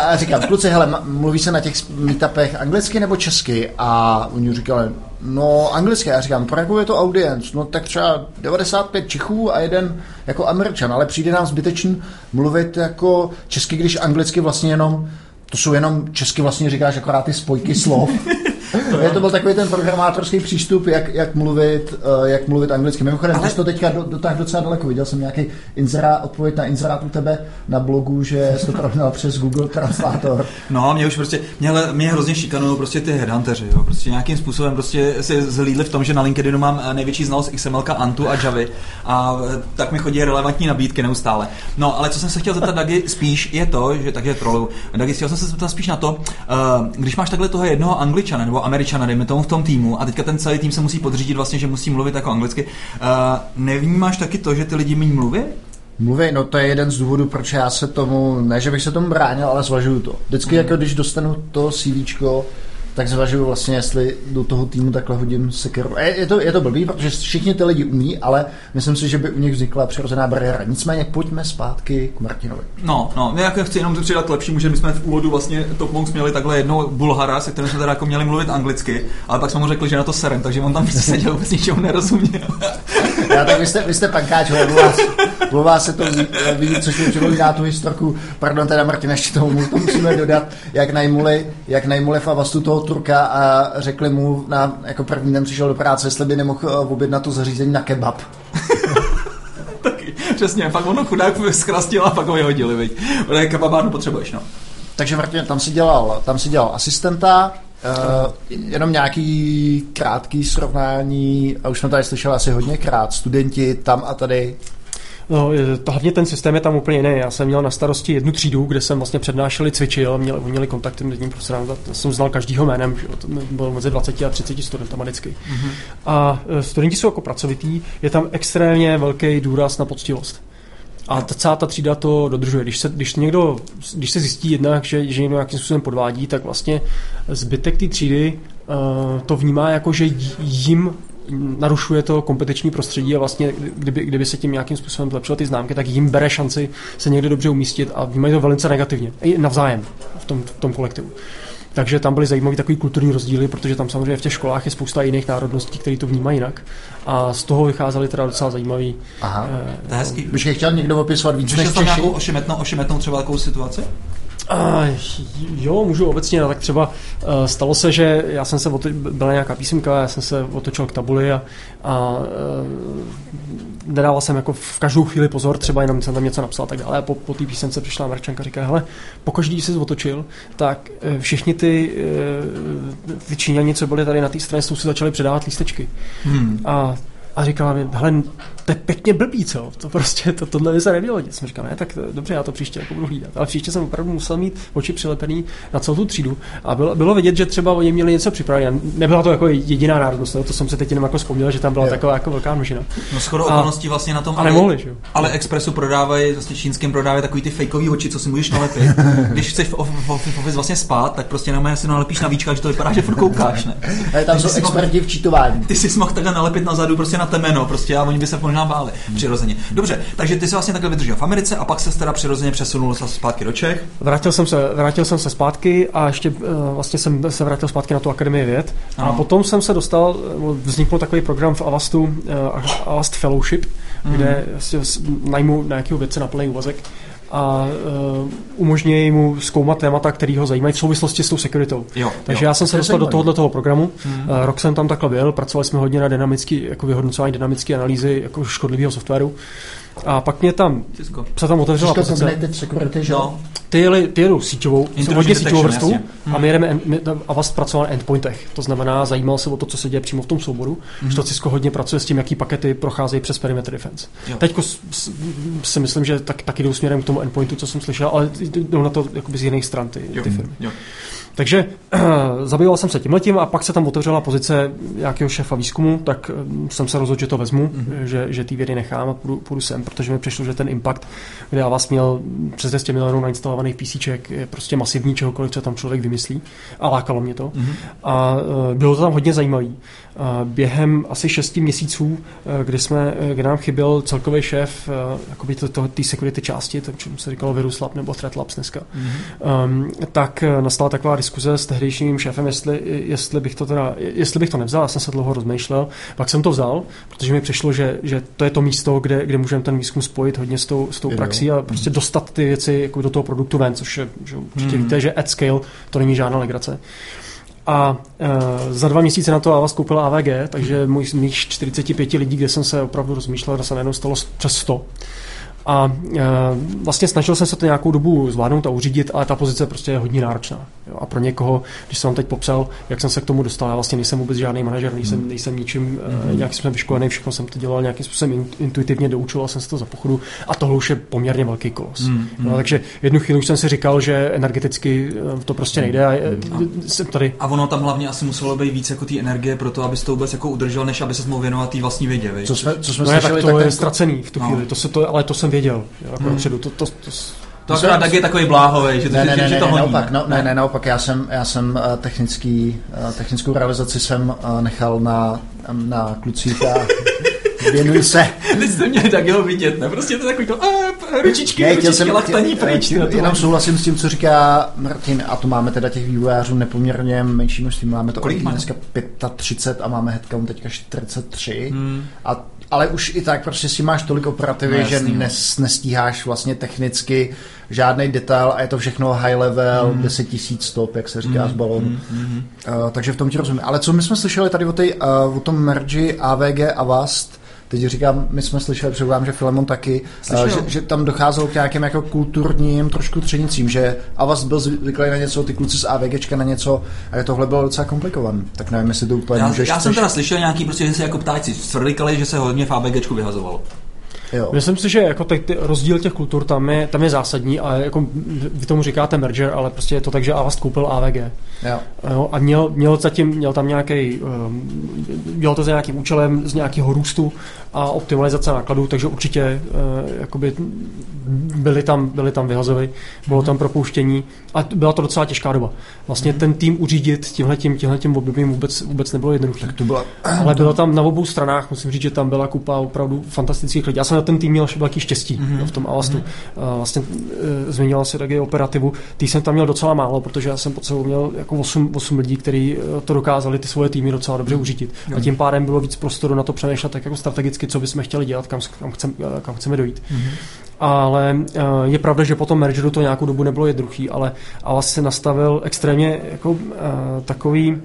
A říkám, kluci, hele, mluví se na těch meetupech anglicky nebo česky? A oni říkali, no anglicky. Já říkám, pro jakou je to audience? No tak třeba 95 Čechů a jeden jako Američan, ale přijde nám zbytečný mluvit jako česky, když anglicky vlastně jenom to jsou jenom česky vlastně říkáš akorát ty spojky slov. to, je, to byl takový ten programátorský přístup, jak, jak, mluvit, uh, jak mluvit anglicky. Mimochodem, Ale... to teďka do, dotáhl docela daleko. Viděl jsem nějaký inzerát, odpověď na inzerát u tebe na blogu, že jsi to prohnal přes Google Translator. No, mě už prostě, mě, mě hrozně šikanují prostě ty headhunteři, jo. Prostě nějakým způsobem prostě si zhlídli v tom, že na LinkedInu mám eh, největší znalost XML, Antu a Javy a eh, tak mi chodí relevantní nabídky neustále. No, ale co jsem se chtěl zeptat Dagi spíš je to, že takže trolu. Dagi, chtěl jsem se zeptat spíš na to, když máš takhle toho jednoho angličana nebo američana, dejme tomu v tom týmu, a teďka ten celý tým se musí podřídit vlastně, že musí mluvit jako anglicky. Uh, nevnímáš taky to, že ty lidi méně mluví? Mluví, no to je jeden z důvodů, proč já se tomu, ne že bych se tomu bránil, ale zvažuju to. Vždycky, mm. jako když dostanu to CV, tak zvažuju vlastně, jestli do toho týmu takhle hodím sekeru. Je, je, to, je to blbý, protože všichni ty lidi umí, ale myslím si, že by u nich vznikla přirozená bariéra. Nicméně pojďme zpátky k Martinovi. No, no, já jako chci jenom přidat lepší, že my jsme v úvodu vlastně Top Monks měli takhle jednou Bulhara, se kterým jsme teda jako měli mluvit anglicky, ale pak jsme mu řekli, že na to serem, takže on tam prostě seděl vůbec ničemu nerozuměl. já tak vy jste, vy jste pankáč, vás se to ví, což mi připomíná tu historku, pardon teda Martin, ještě tomu to musíme dodat, jak najmuli, jak najmuli v Avastu toho Turka a řekli mu, na, jako první den přišel do práce, jestli by nemohl eh, objednat to zařízení na kebab. Taky, přesně, pak ono chudák zkrastil a pak ho vyhodili, viď. Ale kebabárnu potřebuješ, no. Takže Martin, tam si dělal, tam si dělal asistenta, Uh, jenom nějaký krátký srovnání, a už jsme tady slyšeli asi hodněkrát, studenti tam a tady No, to, hlavně ten systém je tam úplně jiný. Já jsem měl na starosti jednu třídu, kde jsem vlastně přednášel, cvičil, měli, měli kontakty s tím profesorem, jsem znal každýho jménem, že to bylo mezi 20 a 30 studentama vždycky. Mm-hmm. A e, studenti jsou jako pracovitý, je tam extrémně velký důraz na poctivost. A ta celá ta třída to dodržuje. Když se, když někdo, když se zjistí jednak, že, že někdo nějakým způsobem podvádí, tak vlastně zbytek té třídy uh, to vnímá jako, že jim narušuje to kompetenční prostředí a vlastně kdyby, kdyby se tím nějakým způsobem zlepšily ty známky, tak jim bere šanci se někde dobře umístit a vnímají to velice negativně. I navzájem v tom, v tom kolektivu. Takže tam byly zajímavé takový kulturní rozdíly, protože tam samozřejmě v těch školách je spousta jiných národností, které to vnímají jinak. A z toho vycházely teda docela zajímavý. Aha, eh, to je hezký. Bych chtěl někdo opisovat víc než Češi? nějakou ošemetnou, ošemetnou třeba takovou situaci? Uh, jo, můžu obecně, no, tak třeba uh, stalo se, že já jsem se, otoč, byla nějaká písemka, já jsem se otočil k tabuli a, a uh, nedával jsem jako v každou chvíli pozor, třeba jenom jsem tam něco napsal a tak dále. A po, po té písemce přišla Marčanka a říká, hele, pokaždý, když jsi otočil, tak uh, všichni ty, uh, ty Číňani, co byli tady na té straně, jsou si začali předávat lístečky. Hmm. A a říkala mi, hele, to je pěkně blbý, co? To prostě, to, tohle by se nemělo dělat. Jsem říkal, ne, tak dobře, já to příště jako budu hlídat. Ale příště jsem opravdu musel mít oči přilepený na celou tu třídu. A bylo, bylo vidět, že třeba oni měli něco připravené. Nebyla to jako jediná národnost, to jsem se teď jenom jako vzpomněl, že tam byla taková jako velká množina. No shodou okolností vlastně na tom. A nemohli, že jo? Ale Expressu prodávají, vlastně čínským prodávají takový ty fakeový oči, co si můžeš nalepit. Když chceš v office vlastně spát, tak prostě na si nalepíš na víčka, že to vypadá, že furt koukáš, ne? Ale tam jsou experti v čítování. Ty si mohl takhle nalepit nazadu prostě na temeno, prostě a oni by se možná báli. Hmm přirozeně. Dobře, takže ty se vlastně takhle vydržel v Americe a pak se teda přirozeně přesunul zpátky do Čech. Vrátil jsem se, vrátil jsem se zpátky a ještě uh, vlastně jsem se vrátil zpátky na tu Akademii věd. Ano. A potom jsem se dostal, vznikl takový program v Avastu, uh, Avast Fellowship, mm. kde najmu nějakého vědce na plný úvazek a uh, umožňuje mu zkoumat témata, které ho zajímají v souvislosti s tou sekuritou. Jo, Takže jo. já jsem se dostal do tohoto toho programu. Hmm. Uh, rok jsem tam takhle byl, pracovali jsme hodně na dynamický, jako vyhodnocování dynamické analýzy jako škodlivého softwaru. A pak mě tam, Cisco. se tam otevřela Cisco pozice. Security, že? No. Ty, jeli, ty jedou síťovou, jsou hodně síťovou vrstvu hmm. a my jedeme, my, a vás pracoval na endpointech. To znamená, zajímal se o to, co se děje přímo v tom souboru, hmm. že to Cisco hodně pracuje s tím, jaký pakety procházejí přes perimeter defense. Teď si myslím, že tak, taky jdou směrem k tomu endpointu, co jsem slyšel, ale jdou na to jakoby z jiných stran ty, ty firmy. Jo. Takže uh, zabýval jsem se tímhletím a pak se tam otevřela pozice nějakého šéfa výzkumu, tak uh, jsem se rozhodl, že to vezmu, mm-hmm. že, že ty vědy nechám a půjdu, půjdu sem, protože mi přišlo, že ten impact, kde já vás měl přes 200 milionů nainstalovaných PC, je prostě masivní čehokoliv, co tam člověk vymyslí a lákalo mě to. Mm-hmm. A uh, bylo to tam hodně zajímavé. Během asi 6 měsíců, kdy, jsme, kdy nám chyběl celkový šéf jakoby to, to, té security části, to, čemu se říkalo Virus Lab nebo Threat Labs dneska, mm-hmm. um, tak nastala taková diskuze s tehdejším šéfem, jestli, jestli, bych to teda, jestli bych to nevzal, já jsem se dlouho rozmýšlel, pak jsem to vzal, protože mi přišlo, že, že to je to místo, kde, kde můžeme ten výzkum spojit hodně s tou, s tou praxí a prostě hmm. dostat ty věci jako do toho produktu ven, což je, že určitě hmm. víte, že at scale to není žádná legrace. A e, za dva měsíce na to Avas koupil AVG, takže můj, mých 45 lidí, kde jsem se opravdu rozmýšlel, se najednou stalo přes 100. A e, vlastně snažil jsem se to nějakou dobu zvládnout a uřídit, ale ta pozice prostě je hodně náročná. Jo. A pro někoho, když jsem vám teď popsal, jak jsem se k tomu dostal, já vlastně nejsem vůbec žádný manažer, nejsem, hmm. nejsem ničím mm-hmm. nějakým způsobem vyškolený, všechno jsem to dělal nějakým způsobem intuitivně, doučoval jsem se to za pochodu a tohle už je poměrně velký kolos. Mm-hmm. No, takže jednu chvíli už jsem si říkal, že energeticky e, to prostě nejde. A, mm-hmm. jsem tady. a ono tam hlavně asi muselo být víc jako té energie pro to, abys to vůbec jako udržel, než aby se mohl věnovat té vlastní vědě. Co jsme, co jsme no, slyšeli, tak to tak je ten... ztracený v tu chvíli, no. to se to, ale to jsem věděl, jako mm. to, to, to, To akorát tak je takový bláhový, že to, ne, ne, ne, že, ne, to naopak, no, ne, ne, naopak, já jsem, já jsem technický, technickou realizaci jsem nechal na, na klucích a věnuji se. Teď jste měli tak jeho vidět, ne? Prostě to takový to, a, ručičky, ne, ručičky, jsem, laktaní pryč. Jenom souhlasím s tím, co říká Martin, a to máme teda těch vývojářů nepoměrně menší množství, máme to Kolik dneska 35 a máme headcount teďka 43 hmm. a ale už i tak prostě si máš tolik operativy, no, že no. nes, nestíháš vlastně technicky žádný detail a je to všechno high level, mm. 10 tisíc stop, jak se říká mm. z balonu. Mm. Uh, takže v tom ti rozumím. Ale co my jsme slyšeli tady o, tej, uh, o tom mergi AVG a Vast, Teď říkám, my jsme slyšeli, předpokládám, že Filemon taky, uh, že, že, tam docházelo k nějakým jako kulturním trošku třenicím, že Avast byl zvyklý na něco, ty kluci z AVGčka na něco a tohle bylo docela komplikované. Tak nevím, jestli to úplně já, můžeš... Já jsem teda slyšel nějaký, prostě, že se jako ptáci stvrdikali, že se hodně v AVGčku vyhazovalo. Jo. Myslím si, že jako ty, ty rozdíl těch kultur tam je, tam je zásadní a jako vy tomu říkáte merger, ale prostě je to tak, že Avast koupil AVG. Jo. Jo, a měl, měl, zatím, měl tam nějaký, um, dělal to za nějakým účelem z nějakého růstu a optimalizace nákladů, takže určitě uh, jakoby byli tam, byli tam vyhazovy, bylo tam propouštění a byla to docela těžká doba. Vlastně mm. ten tým uřídit tímhletím, tímhletím obdobím vůbec, vůbec nebylo jednoduché. to byla... Ale bylo tam na obou stranách, musím říct, že tam byla kupa opravdu fantastických lidí. Já jsem ten tým měl velký štěstí mm-hmm. v tom Alastu. Mm-hmm. Vlastně e, zmiňoval se taky operativu. Tý jsem tam měl docela málo, protože já jsem pod sebou měl jako 8, 8 lidí, kteří e, to dokázali ty svoje týmy docela dobře uřídit. Mm-hmm. A tím pádem bylo víc prostoru na to přemýšlet tak jako strategicky, co bychom chtěli dělat, kam, kam, chcem, e, kam chceme dojít. Mm-hmm ale je pravda, že po tom mergeru to nějakou dobu nebylo jednoduchý, ale Alas se nastavil extrémně jako uh, takový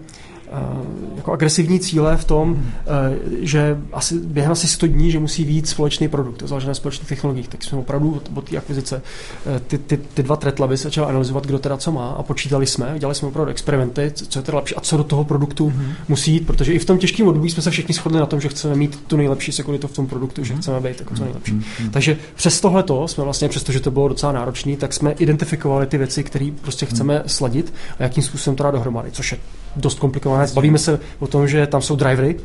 jako agresivní cíle v tom, hmm. že asi, během asi 100 dní, že musí víc společný produkt, založený na společných technologiích. Tak jsme opravdu od, od té akvizice eh, ty, ty, ty dva tretleby začali analyzovat, kdo teda co má a počítali jsme, dělali jsme opravdu experimenty, co je teda lepší a co do toho produktu hmm. musí jít, protože i v tom těžkém období jsme se všichni shodli na tom, že chceme mít tu nejlepší sekuritu v tom produktu, že hmm. chceme být jako co nejlepší. Hmm. Takže přes tohle jsme vlastně, přestože to bylo docela náročné, tak jsme identifikovali ty věci, které prostě chceme sladit a jakým způsobem to dát dohromady, což je dost komplikované. Bavíme se o tom, že tam jsou drivery,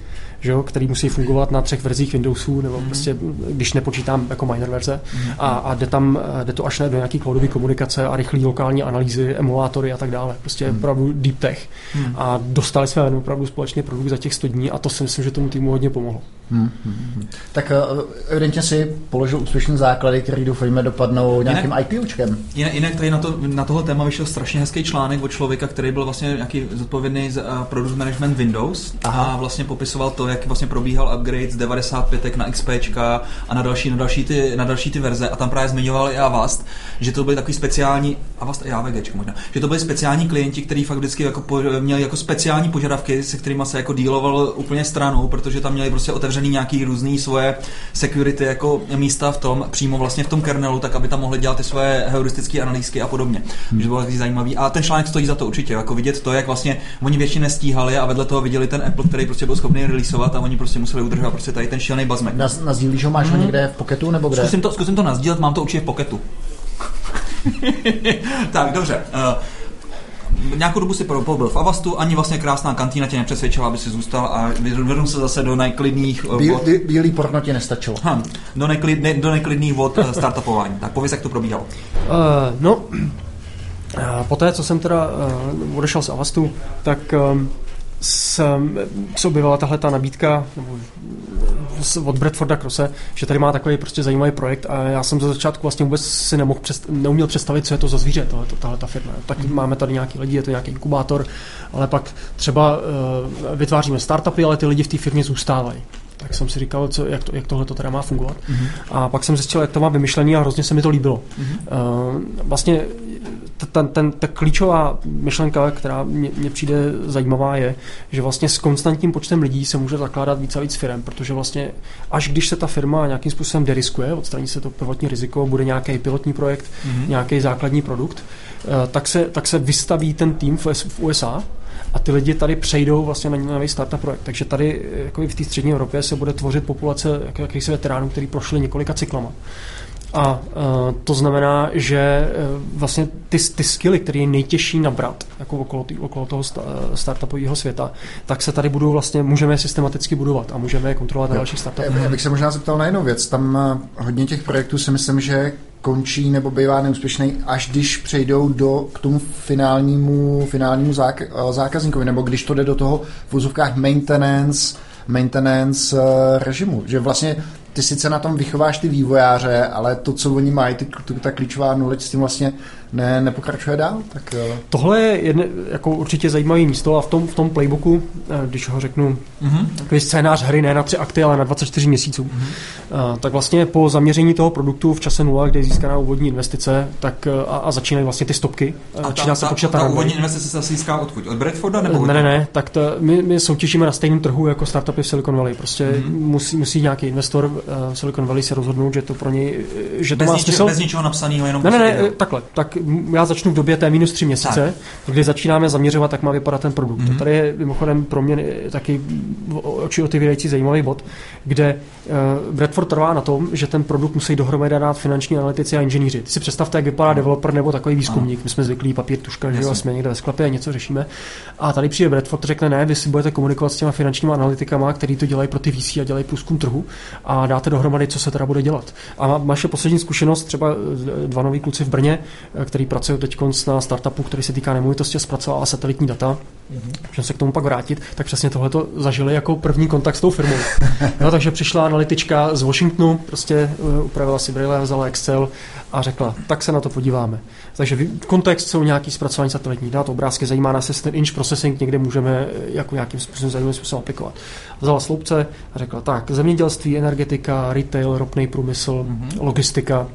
že jo, který musí fungovat na třech verzích Windowsů, nebo mm. prostě, když nepočítám jako minor verze. Mm. A, a jde tam, jde to až do nějaký cloudové komunikace a rychlé lokální analýzy, emulátory a tak dále. Prostě mm. opravdu deep tech. Mm. A dostali jsme opravdu společný produkt za těch 100 dní a to si myslím, že tomu týmu hodně pomohlo. Hmm, hmm, hmm. Tak uh, evidentně si položil úspěšné základy, které doufejme dopadnou nějakým jinak, IPOčkem. Jinak, jinak tady na, to, na tohle téma vyšel strašně hezký článek od člověka, který byl vlastně nějaký zodpovědný za uh, product management Windows Aha. a vlastně popisoval to, jak vlastně probíhal upgrade z 95 na XP a na další, na další, ty, na další ty verze a tam právě zmiňoval i Avast, že to byly takový speciální, Avast i AVG možná, že to byly speciální klienti, kteří fakt vždycky jako po, měli jako speciální požadavky, se kterými se jako dealoval úplně stranou, protože tam měli prostě otevřený nějaký různý svoje security jako místa v tom, přímo vlastně v tom kernelu, tak aby tam mohli dělat ty svoje heuristické analýzky a podobně. Hmm. Že bylo taky zajímavý. A ten článek stojí za to určitě, jako vidět to, jak vlastně oni většině nestíhali a vedle toho viděli ten Apple, který prostě byl schopný releaseovat a oni prostě museli udržovat prostě tady ten šílený bazmek. Na, nazdílíš ho, máš hmm. ho někde v poketu nebo kde? Zkusím to, zkusím to nazdílet, mám to určitě v poketu. tak, dobře. Uh, nějakou dobu si pobyl v Avastu, ani vlastně krásná kantýna tě nepřesvědčila, aby si zůstal a vrhnul se zase do nejklidných uh, vod. Bí, bílý porno ti nestačilo. Hm, do, neklid, ne, do neklidných vod uh, startupování. Tak pověz, jak to probíhalo. Uh, no, uh, té, co jsem teda uh, odešel z Avastu, tak um, se objevila tahle ta nabídka nebo od Bradforda Krose, že tady má takový prostě zajímavý projekt a já jsem za začátku vlastně vůbec si nemohl přest, neuměl představit, co je to za zvíře, tohle, tahle ta firma. Tak mm. máme tady nějaký lidi, je to nějaký inkubátor, ale pak třeba uh, vytváříme startupy, ale ty lidi v té firmě zůstávají tak jsem si říkal, co, jak, to, jak tohle to teda má fungovat. Mm-hmm. A pak jsem zjistil, jak to má vymyšlený a hrozně se mi to líbilo. Mm-hmm. Uh, vlastně ten, ten, ta klíčová myšlenka, která mě, mě přijde zajímavá, je, že vlastně s konstantním počtem lidí se může zakládat více a víc firm, protože vlastně až když se ta firma nějakým způsobem deriskuje, odstraní se to prvotní riziko, bude nějaký pilotní projekt, mm-hmm. nějaký základní produkt, uh, tak se, tak se vystaví ten tým v, v USA a ty lidi tady přejdou vlastně na nový startup projekt. Takže tady jako v té střední Evropě se bude tvořit populace jak, jakýchsi veteránů, kteří prošli několika cyklama. A uh, to znamená, že uh, vlastně ty, ty skilly, které je nejtěžší nabrat jako okolo, tý, okolo toho sta, startupového světa, tak se tady budou vlastně, můžeme je systematicky budovat a můžeme je kontrolovat na dalších startupech. Já bych se možná zeptal na jinou věc. Tam hodně těch projektů si myslím, že končí nebo bývá neúspěšný, až když přejdou do, k tomu finálnímu, finálnímu zák, zákazníkovi, nebo když to jde do toho v úzovkách maintenance, maintenance režimu. Že vlastně ty sice na tom vychováš ty vývojáře, ale to, co oni mají, ty, ta klíčová knowledge s tím vlastně ne, nepokračuje dál. Tak, Tohle je jedne, jako určitě zajímavý místo a v tom, v tom playbooku, eh, když ho řeknu, mm-hmm. takový scénář hry ne na tři akty, ale na 24 měsíců, mm-hmm. tak vlastně po zaměření toho produktu v čase nula, kde je získaná úvodní investice, tak eh, a, a začínají vlastně ty stopky. A ta, se počítat ta, ta úvodní investice se získá odkud? Od Bradforda nebo Ne, ne, ne, tak to, my, my soutěžíme na stejném trhu jako startupy v Silicon Valley. Prostě mm-hmm. musí, musí nějaký investor uh, Silicon Valley se rozhodnout, že to pro něj, že to bez má ničeho, smysl. Bez ničeho napsaného, jenom ne, ne, ne, takhle. Tak já začnu v době té minus tři měsíce, tak. kdy začínáme zaměřovat, jak má vypadat ten produkt. Mm-hmm. Tady je mimochodem pro mě taky oči otevírající zajímavý bod, kde uh, Bradford trvá na tom, že ten produkt musí dohromady dát finanční analytici a inženýři. Ty si představte, jak vypadá developer nebo takový výzkumník. My jsme zvyklí papír, tuška, že jsme někde ve sklepě a něco řešíme. A tady přijde Bradford, řekne, ne, vy si budete komunikovat s těma finančními analytikama, který to dělají pro ty VC a dělají průzkum trhu a dáte dohromady, co se teda bude dělat. A máš poslední zkušenost, třeba eh, dva noví kluci v Brně, eh, který pracují teď na startupu, který se týká nemovitosti, zpracovává satelitní data, mm-hmm. můžeme se k tomu pak vrátit, tak přesně tohle to zažili jako první kontakt s tou firmou. no, takže přišla analytička z Washingtonu, prostě uh, upravila si brýle, vzala Excel a řekla, tak se na to podíváme. Takže kontext jsou nějaký zpracování satelitní dat, obrázky, zajímá nás, jestli ten inch processing někde můžeme jako nějakým způsobem zajímavým způsobem aplikovat. Vzala sloupce a řekla, tak, zemědělství, energetika, retail, ropný průmysl, mm-hmm. logistika,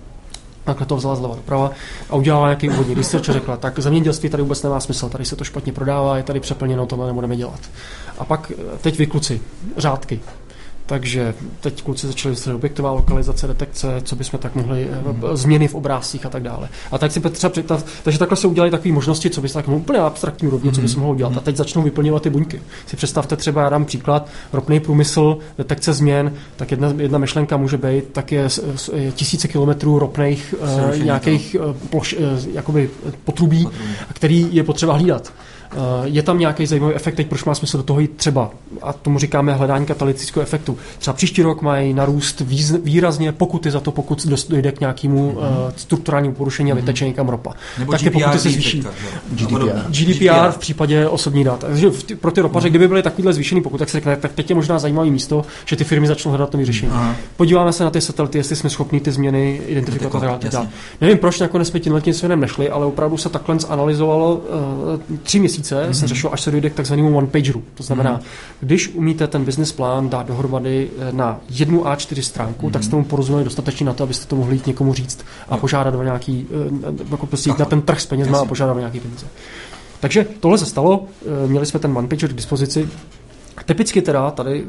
takhle to vzala zleva doprava a udělala nějaký úvodní research a řekla, tak zemědělství tady vůbec nemá smysl, tady se to špatně prodává, je tady přeplněno, tohle nebudeme dělat. A pak eh, teď vy kluci, řádky. Takže teď kluci začali se objektová lokalizace, detekce, co bychom tak mohli, mm. změny v obrázcích a tak dále. A tak si třeba představ, takže takhle se udělaly takové možnosti, co by se tak úplně abstraktní úrovni, co by se mhm. mohlo dělat. A mhm. teď začnou vyplňovat ty buňky. Si představte třeba, já dám příklad, ropný průmysl, detekce změn, tak jedna, jedna myšlenka může být, tak je, je tisíce kilometrů ropných uh, nějakých uh, ploš, uh, jakoby potrubí, potrubí, který je potřeba hlídat. Eh, je tam nějaký zajímavý efekt, teď proč má smysl do toho jít třeba, a tomu říkáme hledání katalytického efektu. Třeba příští rok mají narůst výrazně pokuty za to, pokud dojde k nějakému mm-hmm. strukturálnímu porušení a mhm. vyteče někam ropa. Nebo tak pokuty se zvýší. GDPR. GDPR v případě osobní dat. Takže pro ty ropaře, mm-hmm. kdyby byly takovýhle zvýšený pokud, tak se řekne, tak teď je možná zajímavý místo, že ty firmy začnou hledat to vyřešení. Aha. Podíváme se na ty satelity, jestli jsme schopni ty změny identifikovat. Nevím, proč nakonec jsme tím letním nešli, ale opravdu se takhle analyzovalo uh, tři měsíce měsíce mm-hmm. se řešilo, až se dojde k takzvanému one-pageru. To znamená, mm-hmm. když umíte ten business plán dát dohromady eh, na jednu A4 stránku, mm-hmm. tak jste tomu porozuměli dostatečně na to, abyste to mohli jít někomu říct a požádat o nějaký, eh, jako prostě jít na ten trh s penězma a požádat o nějaký peníze. Takže tohle se stalo, eh, měli jsme ten one-pager k dispozici, Typicky teda, tady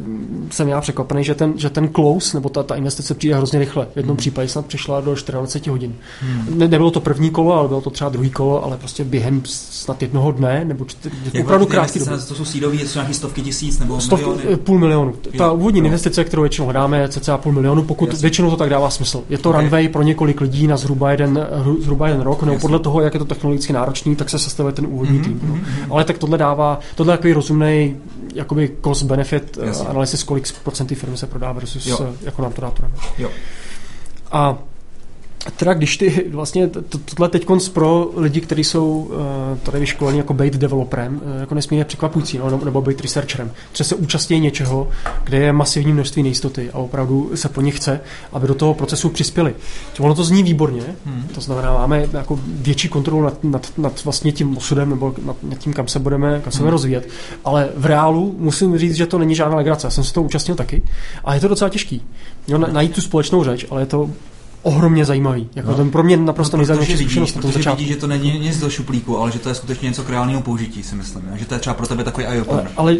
jsem já překvapený, že ten, že ten close, nebo ta, ta investice přijde hrozně rychle. V jednom hmm. případě snad přišla do 24 hodin. Hmm. Ne, nebylo to první kolo, ale bylo to třeba druhý kolo, ale prostě během snad jednoho dne, nebo čtyři, opravdu krátký. To jsou sídový, jsou nějaký stovky tisíc nebo Stovky, miliony? Půl milionu. Ta úvodní investice, kterou většinou hledáme, je cca půl milionu, pokud Jasně. většinou to tak dává smysl. Je to okay. runway pro několik lidí na zhruba jeden, zhruba jeden rok, nebo podle toho, jak je to technologicky náročný, tak se sestavuje ten úvodní mm-hmm, tým. Mm-hmm. Ale tak tohle dává, tohle je takový rozumný jakoby cost benefit Jasně. analýzy, kolik procenty firmy se prodá versus jo. Eh, jako nám to dá to jo. A Teda když ty vlastně tohle teď pro lidi, kteří jsou uh, tady vyškolení jako být developerem, uh, jako nesmírně překvapující, no, nebo být researcherem, že se účastní něčeho, kde je masivní množství nejistoty a opravdu se po nich chce, aby do toho procesu přispěli. Ono to zní výborně, hmm. to znamená, máme jako větší kontrolu nad, nad, nad vlastně tím osudem nebo nad, nad tím, kam se budeme, kam se hmm. rozvíjet, ale v reálu musím říct, že to není žádná legrace. Já jsem se to účastnil taky a je to docela těžký. Jo, najít tu společnou řeč, ale je to ohromně zajímavý. Jako no. ten pro mě naprosto no, nejzajímavější zkušenost tom začátku. vidí, že to není nic do šuplíku, ale že to je skutečně něco k reálnému použití, si myslím. Že to je třeba pro tebe takový eye Ale, ale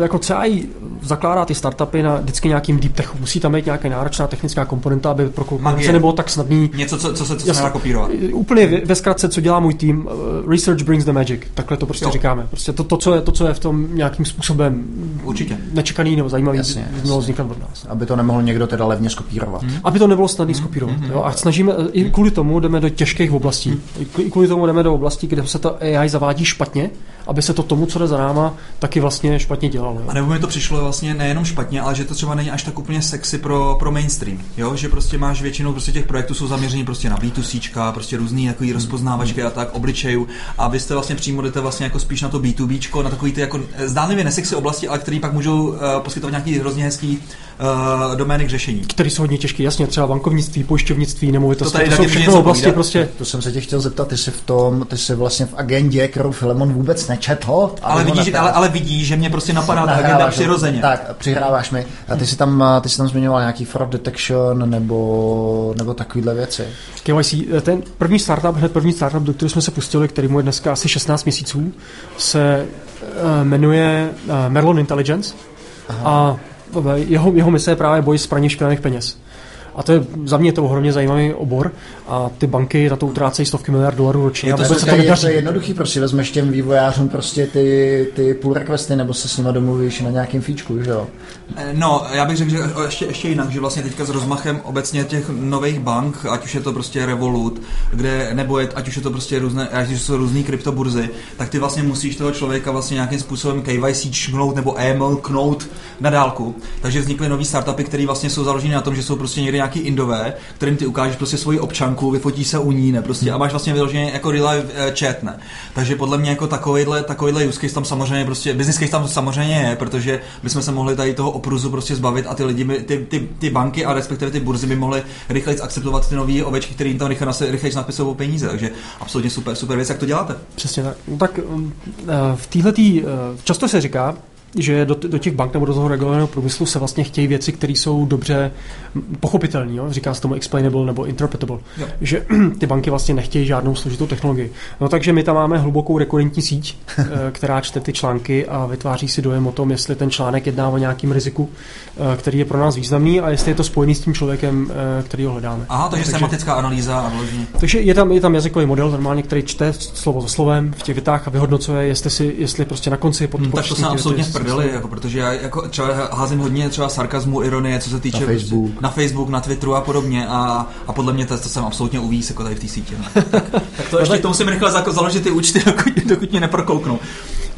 jako CI zakládá ty startupy na vždycky nějakým deep techu. Musí tam být nějaká náročná technická komponenta, aby pro konkurence nebylo tak snadný. Něco, co, co se, co se nedá kopírovat. Úplně ve, ve zkratce, co dělá můj tým, uh, research brings the magic. Takhle to prostě jo. říkáme. Prostě to, to, co je, to, co je v tom nějakým způsobem Určitě. nečekaný nebo zajímavý, mělo vznikat od nás. Aby to nemohl někdo teda levně skopírovat. Hmm. Aby to nebylo snadný hmm. skopírovat. Mm-hmm. Jo, a snažíme, i kvůli tomu jdeme do těžkých oblastí. Mm-hmm. I kvůli tomu jdeme do oblastí, kde se to AI zavádí špatně, aby se to tomu, co jde za náma, taky vlastně špatně dělalo. Jo. A nebo mi to přišlo vlastně nejenom špatně, ale že to třeba není až tak úplně sexy pro, pro mainstream. Jo? Že prostě máš většinou prostě těch projektů jsou zaměření prostě na B2C, prostě různý takový rozpoznávačky a tak, obličejů. A vy jste vlastně přímo jdete vlastně jako spíš na to B2B, na takový ty jako zdánlivě nesexy oblasti, ale který pak můžou uh, poskytovat nějaký hrozně hezký uh, domény k řešení. Které jsou hodně těžké, jasně, třeba bankovnictví, pojišťovnictví, nemovitosti. To, tady to jsou všechno oblasti prostě. To jsem se tě chtěl zeptat, ty jsi v tom, ty jsi vlastně v agendě, kterou Filemon vůbec nečetl. Ale vidíš, ale, ale vidí, že mě prostě napadá ta agenda přirozeně. Tak, přihráváš mi. A ty jsi tam, ty jsi tam zmiňoval nějaký fraud detection nebo, nebo takovýhle věci. KYC, ten první startup, hned první startup, do kterého jsme se pustili, který mu je dneska asi 16 měsíců, se uh, jmenuje uh, Merlon Intelligence. Aha. A jeho, jeho mise je právě boj s praním špinavých peněz. A to je za mě to ohromně zajímavý obor a ty banky na to utrácejí stovky miliard dolarů ročně. Je to, vůbec se to, je to jednoduchý, prostě vezmeš těm vývojářům prostě ty, ty pull requesty nebo se s nimi domluvíš na nějakým fíčku, že jo? Eh, no, já bych řekl, že ještě, ještě jinak, že vlastně teďka s rozmachem obecně těch nových bank, ať už je to prostě Revolut, kde, nebo je, ať už je to prostě různé, ať už jsou různé kryptoburzy, tak ty vlastně musíš toho člověka vlastně nějakým způsobem KYC čknout nebo EML knout na dálku. Takže vznikly nové startupy, které vlastně jsou založeny na tom, že jsou prostě někde nějaký indové, kterým ty ukážeš prostě svoji občanku, vyfotí se u ní, ne, prostě a máš vlastně vyloženě jako real life eh, chat, ne. Takže podle mě jako takovýhle, takovýhle use case tam samozřejmě prostě, business case tam samozřejmě je, protože bychom se mohli tady toho opruzu prostě zbavit a ty lidi, by, ty, ty, ty, banky a respektive ty burzy by mohly rychleji akceptovat ty nové ovečky, které jim tam rychle, rychleji napisují peníze, takže absolutně super, super věc, jak to děláte. Přesně tak. No, tak um, eh, v téhle eh, často se říká, že do, do těch bank nebo do toho regulovaného průmyslu se vlastně chtějí věci, které jsou dobře pochopitelné. Říká se tomu explainable nebo interpretable. Jo. Že ty banky vlastně nechtějí žádnou složitou technologii. No takže my tam máme hlubokou rekurentní síť, eh, která čte ty články a vytváří si dojem o tom, jestli ten článek jedná o nějakým riziku, eh, který je pro nás významný a jestli je to spojený s tím člověkem, eh, který ho hledáme. Aha, takže, takže semantická analýza a vložení. Takže je tam, je tam jazykový model normálně, který čte slovo za slovem v těch větách a vyhodnocuje, jestli, si, jestli prostě na konci pod, hmm, tak to jsem absolutně prdeli, jako, protože já jako třeba házím hodně třeba sarkazmu, ironie, co se týče na Facebook, na, Facebook, na Twitteru a podobně a, a podle mě to, to jsem absolutně uvíz jako tady v té sítě. No. tak, tak, to ještě to musím rychle založit ty účty, dokud, dokud mě neprokouknou.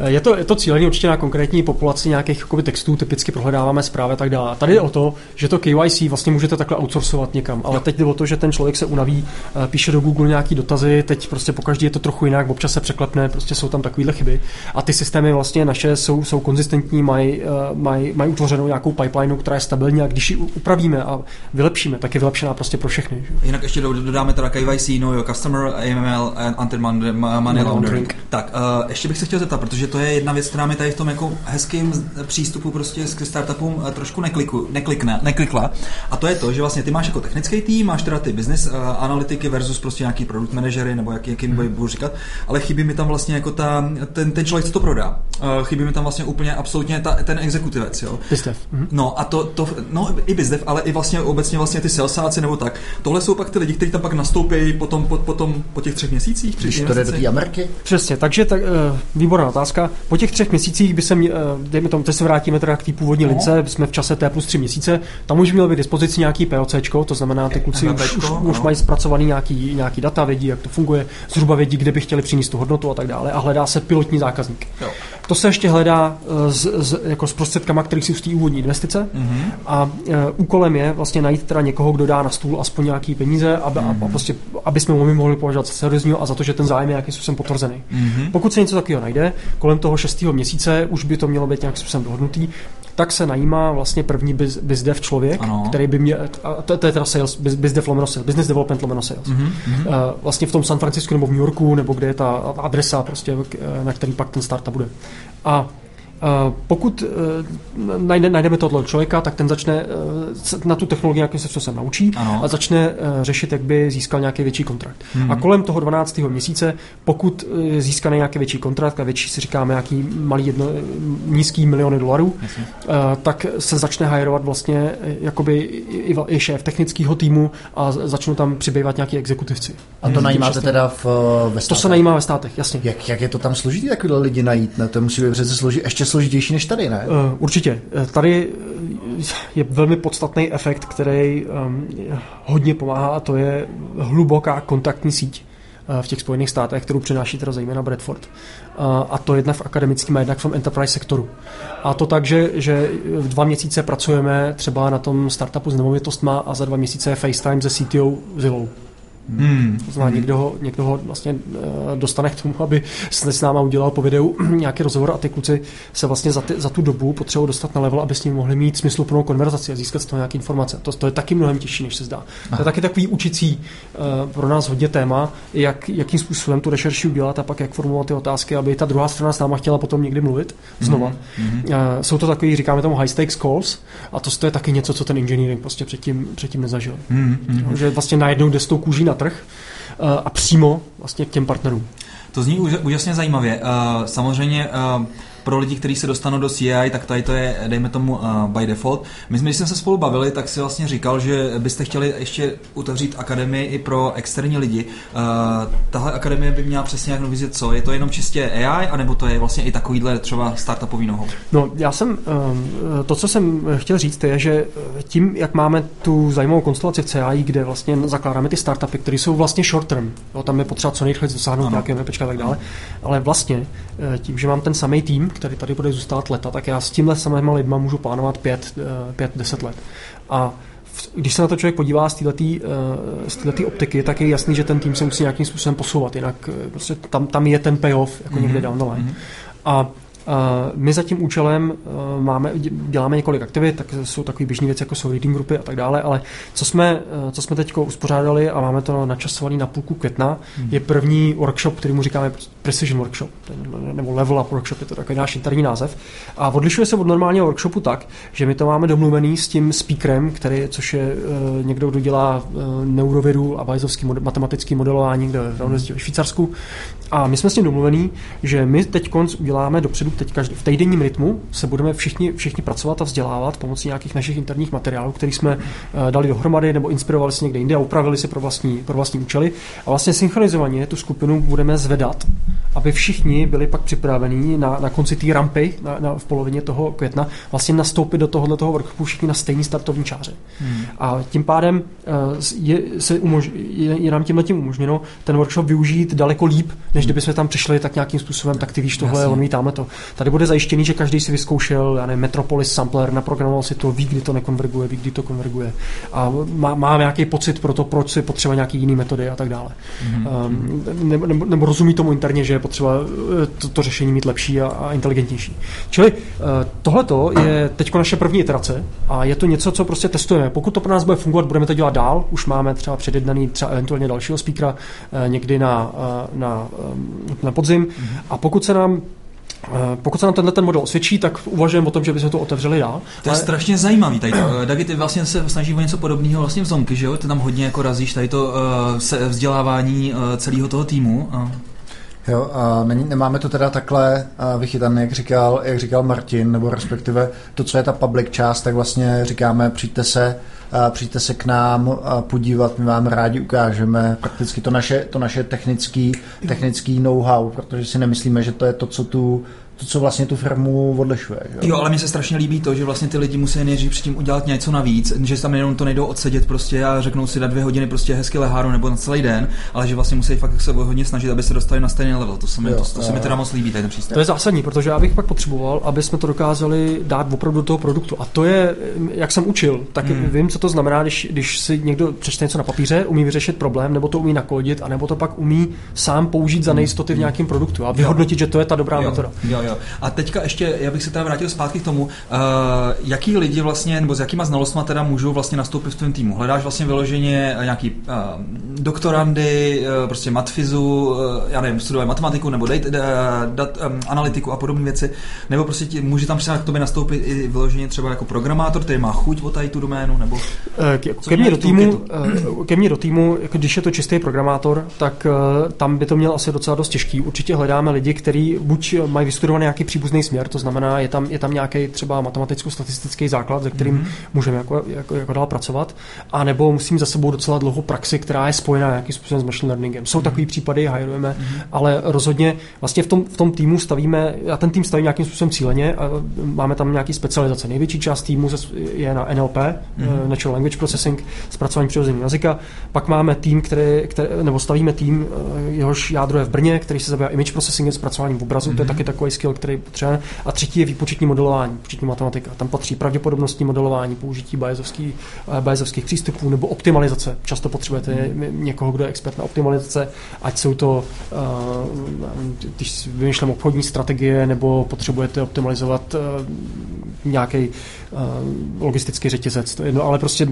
Je to, je to cílený určitě na konkrétní populaci nějakých jakoby, textů, typicky prohledáváme zprávy a tak dále. Tady je o to, že to KYC vlastně můžete takhle outsourcovat někam, ale teď jde o to, že ten člověk se unaví, eh, píše do Google nějaký dotazy, teď prostě po každý je to trochu jinak, občas se překlepne, prostě jsou tam takovéhle chyby. A ty systémy vlastně naše jsou, jsou konzistentní, mají, eh, mají, mají utvořenou nějakou pipeline, která je stabilní a když ji upravíme a vylepšíme, tak je vylepšená prostě pro všechny. Že? Jinak ještě dodáme teda KYC, no your customer, AML, anti-money laundering. Tak, uh, ještě bych se chtěl zeptat, protože to je jedna věc, která mi tady v tom jako hezkým přístupu prostě k startupům eh, trošku nekliku, neklikne, neklikla. A to je to, že vlastně ty máš jako technický tým, máš teda ty business uh, analytiky versus prostě nějaký produkt manažery nebo jak, jakým hmm. budu říkat, ale chybí mi tam vlastně jako ta, ten, ten člověk, co to prodá. Uh, chybí mi tam vlastně úplně absolutně ta, ten exekutivec, jo. Bizdev. Hmm. No a to, to, no i bizdev, ale i vlastně obecně vlastně ty salesáci nebo tak. Tohle jsou pak ty lidi, kteří tam pak nastoupí potom, po, potom, po těch třech měsících. Když to jde do té Ameriky? Přesně, takže tak, uh, výborná otázka. Po těch třech měsících by se, mě, eh, dejme tomu, teď se vrátíme teda k té původní no. lince, jsme v čase T plus tři měsíce, tam už měl být dispozici nějaký POC, to znamená, ty kluci už, už, no. už mají zpracovaný nějaký, nějaký data, vědí, jak to funguje, zhruba vědí, kde by chtěli přinést tu hodnotu a tak dále a hledá se pilotní zákazník. Jo. To se ještě hledá z, eh, z, jako s prostředkama, který si z té úvodní investice mm-hmm. a uh, úkolem je vlastně najít teda někoho, kdo dá na stůl aspoň nějaký peníze, aby, mm-hmm. a, a mhm. prostě, aby jsme mohli, mohli považovat za seriózního a za to, že ten zájem je nějakým způsobem potvrzený. Mm-hmm. Pokud se něco takového najde, kolem toho šestého měsíce už by to mělo být nějakým způsobem dohodnutý, tak se najímá vlastně první biz, bizdev člověk, ano. který by měl, to, to je teda sales, biz, bizdev lomeno sales, business development lomeno sales. Mm-hmm. Uh, vlastně v tom San Francisku nebo v New Yorku, nebo kde je ta adresa, prostě, na který pak ten startup bude. A Eh, pokud eh, najde, najdeme tohle člověka, tak ten začne eh, na tu technologii nějakým se naučí ano. a začne řešit, jak by získal nějaký větší kontrakt. Hmm. A kolem toho 12. měsíce, pokud získá nějaký větší kontrakt, a větší si říkáme nějaký malý jedno, nízký miliony dolarů, Jasně. tak se začne hajrovat vlastně jakoby i, i šéf technického týmu a začnou tam přibývat nějaký exekutivci. A to hmm. najímáte teda v, ve státech? To se najímá ve státech, jasně. Jak, jak je to tam složitý, takové lidi najít? Ne? To musí být přece složit ještě složitější než tady, ne? Uh, určitě. Tady je velmi podstatný efekt, který um, hodně pomáhá a to je hluboká kontaktní síť v těch Spojených státech, kterou přináší teda zejména Bradford. A to jednak v akademickém a jednak v tom enterprise sektoru. A to tak, že, že dva měsíce pracujeme třeba na tom startupu s nemovitostma a za dva měsíce FaceTime se CTO Zillow. Hmm. To znamená, hmm. někdo, ho, někdo ho vlastně uh, dostane k tomu, aby s náma udělal po videu nějaký rozhovor a ty kluci se vlastně za, ty, za tu dobu potřebují dostat na level, aby s ním mohli mít smysluplnou konverzaci a získat z toho nějaké informace. To, to je taky mnohem těžší, než se zdá. Aha. To je taky takový učící uh, pro nás hodně téma, jak, jakým způsobem tu rešerši udělat a pak jak formulovat ty otázky, aby ta druhá strana s náma chtěla potom někdy mluvit znova. Hmm. Uh, jsou to takový, říkáme tomu high stakes calls a to, to je taky něco, co ten engineering prostě předtím, předtím nezažil. Hmm. Že vlastně najednou jde s tou kůží na trh eh, a přímo vlastně k těm partnerům. To zní úžasně zajímavě. Eh, samozřejmě eh, pro lidi, kteří se dostanou do CI, tak tady to je, dejme tomu, uh, by default. My jsme, když jsme se spolu bavili, tak si vlastně říkal, že byste chtěli ještě otevřít akademii i pro externí lidi. Uh, tahle akademie by měla přesně jak vidět, co? Je to jenom čistě AI, anebo to je vlastně i takovýhle třeba startupový nohou? No, já jsem, um, to, co jsem chtěl říct, je, že tím, jak máme tu zajímavou konstelaci v CI, kde vlastně zakládáme ty startupy, které jsou vlastně short term, jo, tam je potřeba co nejrychleji dosáhnout nějaké a tak dále, ale vlastně tím, že mám ten samý tým, který tady bude zůstat leta, tak já s tímhle samýma lidma můžu plánovat 5-10 eh, let. A když se na to člověk podívá z této eh, optiky, tak je jasný, že ten tým se musí nějakým způsobem posouvat, jinak eh, prostě tam, tam je ten payoff jako mm-hmm. někde down the line. Mm-hmm. A my za tím účelem máme, děláme několik aktivit, tak jsou takové běžné věci, jako jsou reading grupy a tak dále, ale co jsme, co jsme teď uspořádali a máme to načasovaný na půlku května, hmm. je první workshop, který mu říkáme Precision Workshop, nebo Level Up Workshop, je to takový náš interní název. A odlišuje se od normálního workshopu tak, že my to máme domluvený s tím speakerem, který, což je uh, někdo, kdo dělá uh, neurovědu a bajzovský mod, matematický modelování, kde ve Švýcarsku. A my jsme s ním domluvený, že my teď uděláme dopředu teď každý, v týdenním rytmu se budeme všichni, všichni pracovat a vzdělávat pomocí nějakých našich interních materiálů, které jsme uh, dali dohromady nebo inspirovali se někde jinde a upravili si pro vlastní, pro vlastní účely. A vlastně synchronizovaně tu skupinu budeme zvedat, aby všichni byli pak připravení na, na konci té rampy na, na, v polovině toho května vlastně nastoupit do tohohle toho workshopu všichni na stejný startovní čáře. Hmm. A tím pádem uh, je, se umož, je, je nám tímhle tím umožněno ten workshop využít daleko líp, než kdybychom tam přišli tak nějakým způsobem, tak ty víš tohle, Jasně. on ví to. Tady bude zajištěný, že každý si vyzkoušel, já nevím, Metropolis sampler, naprogramoval si to, ví, kdy to nekonverguje, ví, kdy to konverguje. A má, má nějaký pocit pro to, proč si potřeba nějaký jiný metody a tak dále. Mm-hmm. Um, nebo, nebo, nebo, rozumí tomu interně, že je potřeba eh, to, to řešení mít lepší a, a inteligentnější. Čili uh, tohleto je teď naše první iterace a je to něco, co prostě testujeme. Pokud to pro nás bude fungovat, budeme to dělat dál. Už máme třeba předjednaný třeba eventuálně dalšího speakera uh, někdy na, na, na podzim. Mm-hmm. A pokud se nám Eh, pokud se nám tenhle ten model osvědčí, tak uvažujeme o tom, že bychom to otevřeli dál. To je ale... strašně zajímavý. Tady to. Eh, Dagi, ty vlastně se snaží o něco podobného vlastně v Zomky, že jo? Ty tam hodně jako razíš tady to uh, vzdělávání uh, celého toho týmu. Uh. Jo, a není, nemáme to teda takhle vychytané, jak říkal, jak říkal Martin, nebo respektive to, co je ta public část, tak vlastně říkáme, přijďte se, přijďte se k nám podívat, my vám rádi ukážeme prakticky to naše, to naše technický, technický know-how, protože si nemyslíme, že to je to, co tu to, co vlastně tu firmu odlišuje. Že? Jo, ale mně se strašně líbí to, že vlastně ty lidi musí nejdřív předtím udělat něco navíc, že tam jenom to nejdou odsedět prostě a řeknou si na dvě hodiny prostě hezky leháru nebo na celý den, ale že vlastně musí fakt se hodně snažit, aby se dostali na stejný level. To se mi, jo, to, to se mi teda moc líbí, ten přístup. To je zásadní, protože já bych pak potřeboval, aby jsme to dokázali dát opravdu do toho produktu. A to je, jak jsem učil, tak hmm. vím, co to znamená, když, když si někdo přečte něco na papíře, umí vyřešit problém, nebo to umí nakodit, anebo to pak umí sám použít za hmm. nejistoty v nějakém produktu a vyhodnotit, jo. že to je ta dobrá jo. metoda. Jo, jo. A teďka ještě, já bych se teda vrátil zpátky k tomu, uh, jaký lidi vlastně, nebo s jakýma znalostmi teda můžou vlastně nastoupit v tom týmu. Hledáš vlastně vyloženě nějaký uh, doktorandy, uh, prostě matfizu, uh, já nevím, studuje matematiku nebo dat, dat, um, analytiku a podobné věci, nebo prostě ti, může tam třeba k tobě nastoupit i vyloženě třeba jako programátor, který má chuť o tady tu doménu, nebo... Ke, ke mně do týmu, ke mně do týmu, jako když je to čistý programátor, tak tam by to měl asi docela dost těžký. Určitě hledáme lidi, kteří buď mají vystudovaný nějaký příbuzný směr, to znamená, je tam, je tam nějaký třeba matematicko-statistický základ, se kterým mm-hmm. můžeme jako, jako, jako dál pracovat, a nebo musím za sebou docela dlouho praxi, která je spojená nějakým způsobem s machine learningem. Jsou mm-hmm. takový případy, hajrujeme, mm-hmm. ale rozhodně vlastně v tom, v tom týmu stavíme, já ten tým stavím nějakým způsobem cíleně a máme tam nějaký specializace. Největší část týmu je na NLP, mm-hmm. Natural Language Processing, zpracování přirozeného jazyka. Pak máme tým, který, který, nebo stavíme tým, eh, jehož jádro je v Brně, který se zabývá image processingem, zpracováním obrazu, mm-hmm. to je mhm. taky takový skill, který potřebujeme. A třetí je výpočetní modelování, výpočetní matematika. Tam patří pravděpodobnostní modelování, použití Bayesovských, eh, Bayesovských přístupů nebo optimalizace. Často potřebujete mm-hmm. někoho, kdo je expert na optimalizace, ať jsou to, uh, když vymýšlím obchodní strategie, nebo potřebujete optimalizovat uh, nějaký logistický řetězec. To je jedno, ale prostě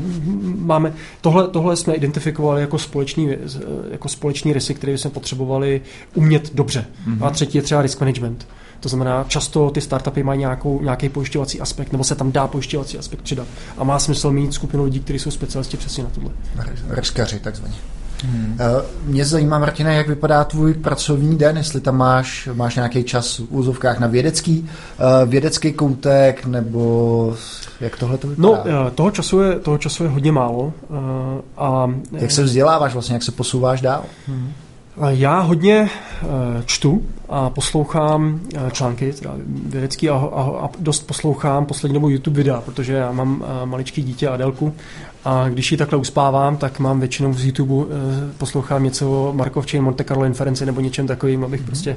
máme, tohle, tohle jsme identifikovali jako společný, jako společný rysy, které jsme potřebovali umět dobře. Mm-hmm. A třetí je třeba risk management. To znamená, často ty startupy mají nějakou, nějaký pojišťovací aspekt, nebo se tam dá pojišťovací aspekt přidat. A má smysl mít skupinu lidí, kteří jsou specialisti přesně na tohle. Riskaři, takzvaně. Hmm. Eh, mě zajímá, Martina, jak vypadá tvůj pracovní den, jestli tam máš, máš nějaký čas v úzovkách na vědecký, uh, vědecký koutek, nebo jak tohle to vypadá? No, eh, toho času je, toho času je hodně málo. A, jak se vzděláváš vlastně, jak se posouváš dál? Hmm. Já hodně čtu a poslouchám články, teda vědecký a, a, a dost poslouchám poslední dobou YouTube videa, protože já mám maličký dítě Adelku a když ji takhle uspávám, tak mám většinou z YouTube eh, poslouchám něco o Markov Monte Carlo inferenci nebo něčem takovým, abych mm-hmm. prostě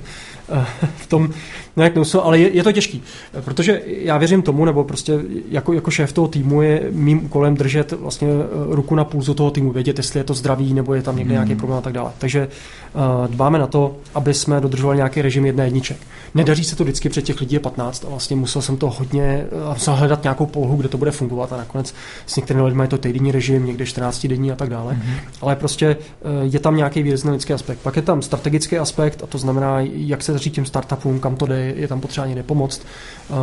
eh, v tom nějak neusl, ale je, je, to těžký, protože já věřím tomu, nebo prostě jako, jako šéf toho týmu je mým úkolem držet vlastně eh, ruku na pulzu toho týmu, vědět, jestli je to zdravý, nebo je tam někde mm-hmm. nějaký problém a tak dále. Takže dbáme na to, aby jsme dodržovali nějaký režim jedné jedniček. Nedaří se to vždycky před těch lidí je 15 a vlastně musel jsem to hodně, musel hledat nějakou polohu, kde to bude fungovat a nakonec s některými lidmi je to týdenní režim, někde 14 denní a tak dále. Mm-hmm. Ale prostě eh, je tam nějaký výrazný lidský aspekt. Pak je tam strategický aspekt a to znamená, jak se daří těm startupům, kam to jde, je tam potřeba někde pomoct, eh,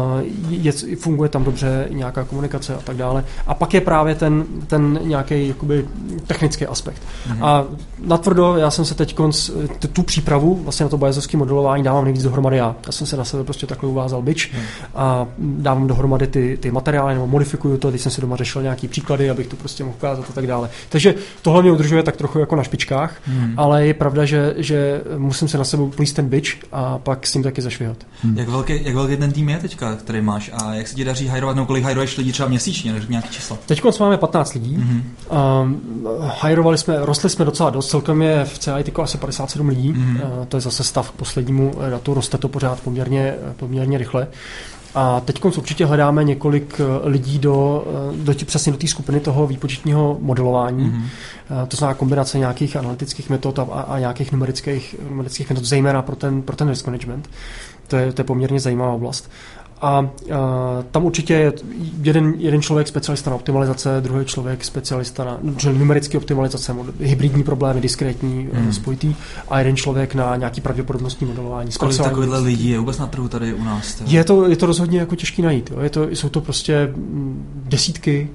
je, funguje tam dobře nějaká komunikace a tak dále. A pak je právě ten, ten nějaký jakoby technický aspekt. Mm-hmm. A natvrdo, já jsem se teď konc, tu přípravu vlastně na to bajezovské modelování dávám nejvíc dohromady já. Já jsem se na sebe prostě takhle uvázal byč mm. a dávám dohromady ty, ty materiály nebo modifikuju to, teď jsem si doma řešil nějaký příklady, abych to prostě mohl ukázat a tak dále. Takže tohle mě udržuje tak trochu jako na špičkách, hmm. ale je pravda, že, že musím se na sebe plíst ten byč a pak s ním taky zašvihat. Hmm. Jak, velký, jak velký ten tým je teďka, který máš a jak se ti daří hajrovat, nebo kolik hajruješ lidí třeba měsíčně, než nějaký číslo? Teď máme 15 lidí. Hmm. Um, hajrovali jsme, rostli jsme docela dost, celkem je v CIT asi 57 lidí, hmm. uh, to je zase stav k poslednímu datu, roste to pořád poměrně, poměrně rychle. A teď určitě hledáme několik eh, lidí do, eh, do přesně do té skupiny toho výpočetního modelování. Mm-hmm. To znamená kombinace nějakých analytických metod a, a nějakých numerických, numerických metod, zejména pro ten, pro ten risk management. To je, to je poměrně zajímavá oblast. A, a tam určitě je jeden, jeden člověk specialista na optimalizace, druhý člověk specialista na numerické optimalizace, hybridní problémy, diskrétní, hmm. spojitý, a jeden člověk na nějaký pravděpodobnostní modelování. Kolik takovýchhle lidí je vůbec na trhu tady u nás? Je to, je to rozhodně jako těžký najít. Jo. Je to, jsou to prostě mm, desítky,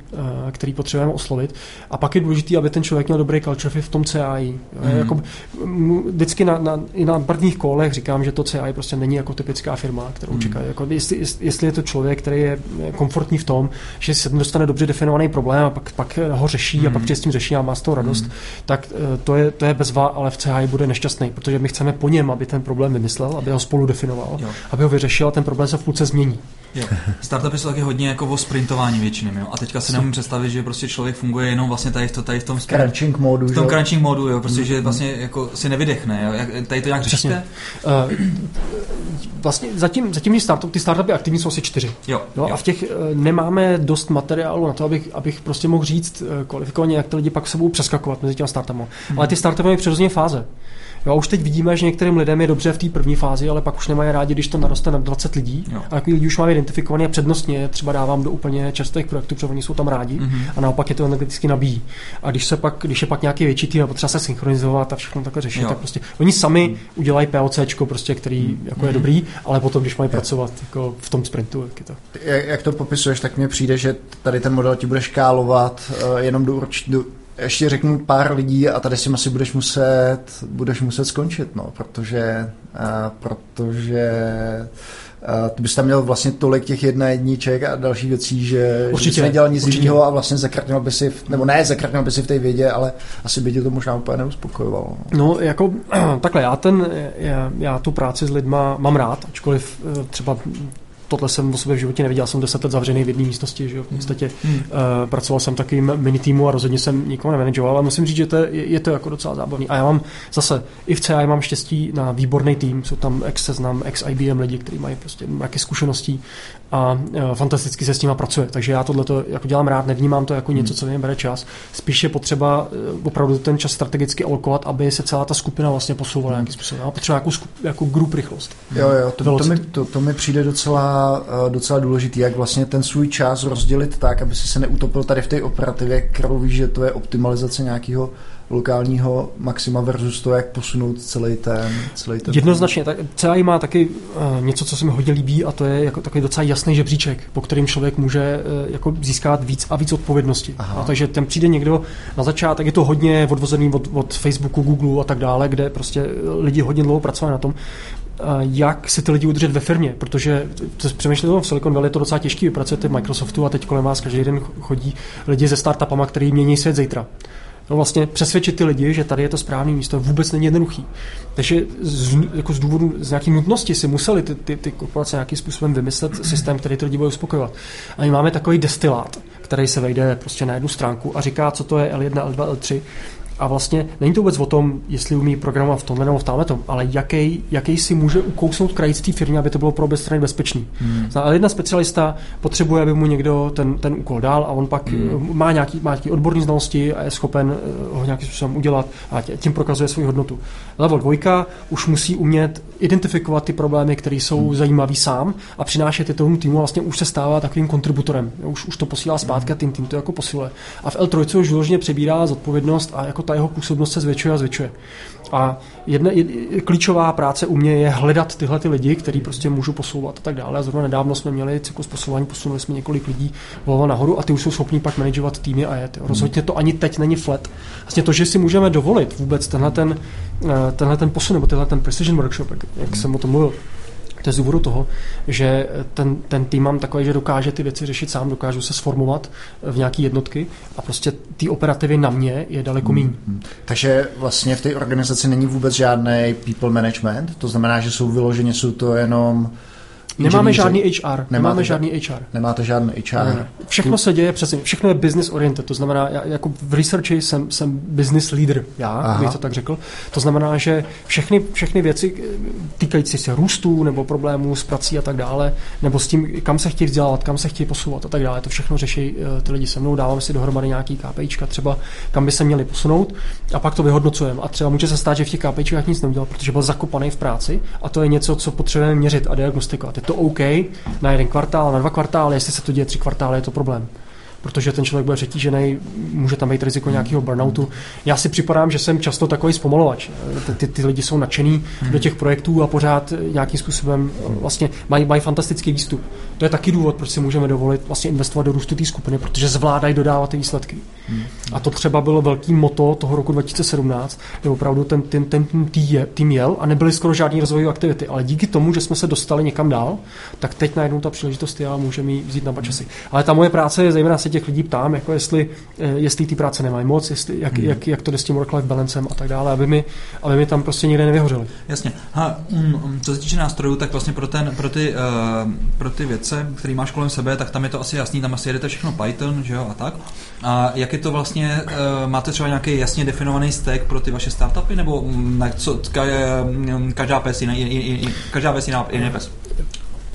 který potřebujeme oslovit. A pak je důležité, aby ten člověk měl dobrý culture v tom CAI. Hmm. Jako, vždycky na, na, i na prvních kolech říkám, že to CAI prostě není jako typická firma, kterou hmm. čekají. Jako, jestli, jestli je to člověk, který je komfortní v tom, že se dostane dobře definovaný problém a pak, pak ho řeší mm. a pak hmm. s tím řeší a má z toho radost, mm. tak eh, to je, to je bezva, ale v CHI bude nešťastný, protože my chceme po něm, aby ten problém vymyslel, aby ho spolu definoval, jo. aby ho vyřešil a ten problém se v půlce změní. Jo. Startupy jsou taky hodně jako o sprintování většinou. Jo? A teďka si nemůžu představit, že prostě člověk funguje jenom vlastně tady v, to, tady v tom sprint, crunching modu. V tom jo? crunching modu, jo, prostě, mm. že vlastně jako si nevydechne. Jo? Jak, tady to nějak řešíte? Uh, vlastně zatím, zatím startup, ty startupy aktivní jsou asi čtyři. Jo, jo, jo. A v těch uh, nemáme dost materiálu na to, abych, abych prostě mohl říct uh, kvalifikovaně, jak ty lidi pak se budou přeskakovat mezi těmi startupy. Mm. Ale ty startupy mají přirozeně fáze. Jo, a už teď vidíme, že některým lidem je dobře v té první fázi, ale pak už nemají rádi, když to naroste na 20 lidí. Jo. A takový lidi už máme identifikované a přednostně třeba dávám do úplně častých projektů, protože oni jsou tam rádi mm-hmm. a naopak je to energeticky nabíjí. A když, se pak, když je pak nějaký větší tým a potřeba se synchronizovat a všechno takhle řešit, jo. tak prostě oni sami mm. udělají POC, prostě, který mm. jako je dobrý, ale potom, když mají jo. pracovat jako v tom sprintu, jak je to. Jak, jak to popisuješ, tak mně přijde, že tady ten model ti bude škálovat uh, jenom do, urč, do ještě řeknu pár lidí a tady si asi budeš muset, budeš muset skončit, no, protože, uh, protože Uh, ty bys tam měl vlastně tolik těch jedna jedniček a další věcí, že, určitě, že bys nedělal nic jiného a vlastně zakrtnil by si, v, nebo ne, zakrtnil by si v té vědě, ale asi by tě to možná úplně neuspokojovalo. No, jako takhle, já ten, já, já tu práci s lidma mám rád, ačkoliv eh, třeba tohle jsem o sobě v životě neviděl, jsem deset let zavřený v jedné místnosti, že jo, v podstatě hmm. uh, pracoval jsem takým mini týmu a rozhodně jsem nikoho nemanageoval, ale musím říct, že to je, je, to jako docela zábavný. A já mám zase, i v CI mám štěstí na výborný tým, jsou tam ex seznam, ex IBM lidi, kteří mají prostě nějaké zkušenosti a uh, fantasticky se s nima pracuje. Takže já tohle jako dělám rád, nevnímám to jako něco, co mi bere čas. Spíš je potřeba uh, opravdu ten čas strategicky alokovat, aby se celá ta skupina vlastně posouvala nějakým způsobem. Já potřeba nějakou, jako group rychlost. Jo, jo, to, to, mi, to, to mi přijde docela, uh, docela důležitý, jak vlastně ten svůj čas rozdělit tak, aby si se neutopil tady v té operativě, kterou víš, že to je optimalizace nějakého lokálního maxima versus to, jak posunout celý ten, celý ten Jednoznačně, tak CI má taky uh, něco, co se mi hodně líbí a to je jako takový docela jasný žebříček, po kterým člověk může uh, jako získat víc a víc odpovědnosti. A takže tam přijde někdo na začátek, je to hodně odvozený od, od Facebooku, Google a tak dále, kde prostě lidi hodně dlouho pracovali na tom, jak si ty lidi udržet ve firmě, protože přemýšlíte v Silicon Valley je to docela těžké, vy pracujete v Microsoftu a teď kolem vás každý den chodí lidi ze startupama, který mění svět zítra no vlastně přesvědčit ty lidi, že tady je to správné místo, vůbec není jednoduchý. Takže z, jako z důvodu, z nějaké nutnosti si museli ty, ty, ty korporace nějakým způsobem vymyslet systém, který ty lidi bude uspokojovat. A my máme takový destilát, který se vejde prostě na jednu stránku a říká, co to je L1, L2, L3 a vlastně není to vůbec o tom, jestli umí programovat v tomhle nebo v tomhle, ale jaký, jaký si může ukousnout krajíc té firmě, aby to bylo pro obě strany bezpečný. Hmm. Ale jedna specialista potřebuje, aby mu někdo ten, ten úkol dal a on pak hmm. má, nějaký, má nějaký odborný znalosti a je schopen eh, ho nějakým způsobem udělat a tím prokazuje svou hodnotu. Level dvojka už musí umět identifikovat ty problémy, které jsou hmm. zajímavý sám a přinášet je tomu týmu vlastně už se stává takovým kontributorem. Už, už to posílá zpátky a tým, tým to jako posiluje. A v L3 už vyloženě přebírá zodpovědnost a jako ta jeho působnost se zvětšuje a zvětšuje. A jedna, jedna klíčová práce u mě je hledat tyhle ty lidi, kteří prostě můžu posouvat a tak dále. A zrovna nedávno jsme měli cyklus posouvání, posunuli jsme několik lidí volvo nahoru a ty už jsou schopní pak manažovat týmy a jet. Rozhodně to ani teď není flat. Vlastně to, že si můžeme dovolit vůbec tenhle ten, eh, tenhle ten posun nebo tenhle ten precision workshop, jak, jak jsem o tom mluvil, to je z důvodu toho, že ten, ten tým mám takový, že dokáže ty věci řešit sám, dokážu se sformovat v nějaké jednotky a prostě ty operativy na mě je daleko méně. Hmm. Takže vlastně v té organizaci není vůbec žádný people management, to znamená, že jsou vyloženě, jsou to jenom Nemáme žádný HR. Nemáte, nemáme žádný HR. Nemáte žádný HR. Ne. Všechno se děje přesně, všechno je business oriented, to znamená, já, jako v researchi jsem, jsem business leader, já, Aha. bych to tak řekl. To znamená, že všechny, všechny věci eh, týkající se růstu nebo problémů s prací a tak dále, nebo s tím, kam se chtějí vzdělávat, kam se chtějí posouvat a tak dále, to všechno řeší uh, ty lidi se mnou, dáváme si dohromady nějaký KPIčka, třeba kam by se měli posunout a pak to vyhodnocujeme. A třeba může se stát, že v těch KPIčkách nic neudělal, protože byl zakopaný v práci a to je něco, co potřebujeme měřit a diagnostikovat. Je to OK na jeden kvartál, na dva kvartály, jestli se to děje tři kvartály, je to problém protože ten člověk bude přetížený, může tam být riziko nějakého burnoutu. Já si připadám, že jsem často takový zpomalovač. Ty, ty, lidi jsou nadšený do těch projektů a pořád nějakým způsobem vlastně mají, mají fantastický výstup. To je taky důvod, proč si můžeme dovolit vlastně investovat do růstu té skupiny, protože zvládají dodávat ty výsledky. A to třeba bylo velký moto toho roku 2017, kde opravdu ten, ten, ten tým jel a nebyly skoro žádné rozvojové aktivity, ale díky tomu, že jsme se dostali někam dál, tak teď najednou ta příležitost a můžeme ji vzít na pačasy. Ale ta moje práce je zejména se těch lidí ptám, jako jestli, eh, jestli ty práce nemají moc, jestli, jak, hmm. jak, jak, to jde s tím work-life balancem a tak dále, aby mi, aby mi tam prostě někde nevyhořeli. Jasně. Ha, um, co se týče nástrojů, tak vlastně pro, ten, pro, ty, uh, pro ty věce, které máš kolem sebe, tak tam je to asi jasný, tam asi jedete všechno Python, že jo, a tak. A jak je to vlastně, uh, máte třeba nějaký jasně definovaný stack pro ty vaše startupy, nebo na co, ka, každá pes jiný, každá pes jiná, jiný pes?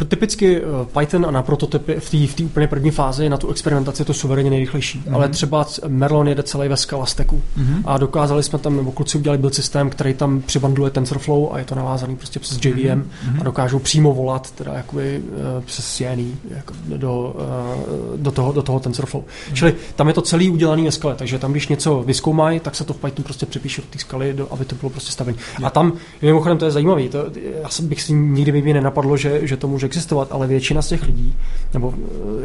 Typicky eh, Python a na prototypy v té v úplně první fázi na tu experimentaci je to suverénně nejrychlejší. Mm-hmm. Ale třeba Merlon jede celý ve Scala stacku mm-hmm. a dokázali jsme tam, nebo kluci udělali byl systém, který tam přibandluje TensorFlow a je to navázaný prostě přes JVM mm-hmm. a dokážou přímo volat teda jakoby uh, přes CNI jako do, uh, do, toho, do toho TensorFlow. Mm-hmm. Čili tam je to celý udělaný ve skale, takže tam, když něco vyskoumají, tak se to v Python prostě přepíše do té skaly, do, aby to bylo prostě stavené. A tam, mimochodem, to je zajímavé, to, já bych si nikdy by mě nenapadlo, že, že to může může existovat, ale většina z těch lidí, nebo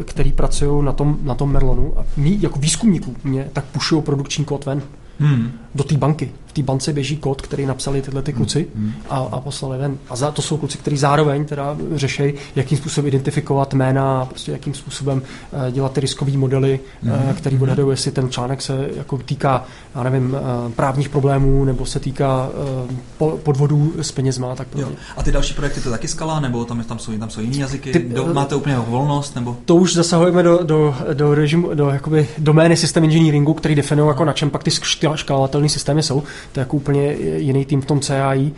který pracují na tom, na tom Merlonu, a my jako výzkumníků mě tak pušují produkční kód ven hmm. do té banky. V té bance běží kód, který napsali tyhle ty kluci hmm. a, a poslali ven. A za, to jsou kluci, kteří zároveň teda řeší, jakým způsobem identifikovat jména, prostě jakým způsobem uh, dělat ty riskové modely, hmm. uh, který hmm. odhadují, jestli ten článek se jako týká, já nevím, uh, právních problémů, nebo se týká uh, podvodů s penězma. Tak jo. A ty další projekty to taky skala, nebo tam, tam jsou, tam jsou jiné jazyky? Ty, do, máte úplně volnost? Nebo? To už zasahujeme do, do, do režimu, do jakoby domény systém engineeringu, který definují, jako na čem pak ty škálovatelné systémy jsou. To je jako úplně jiný tým v tom CAI,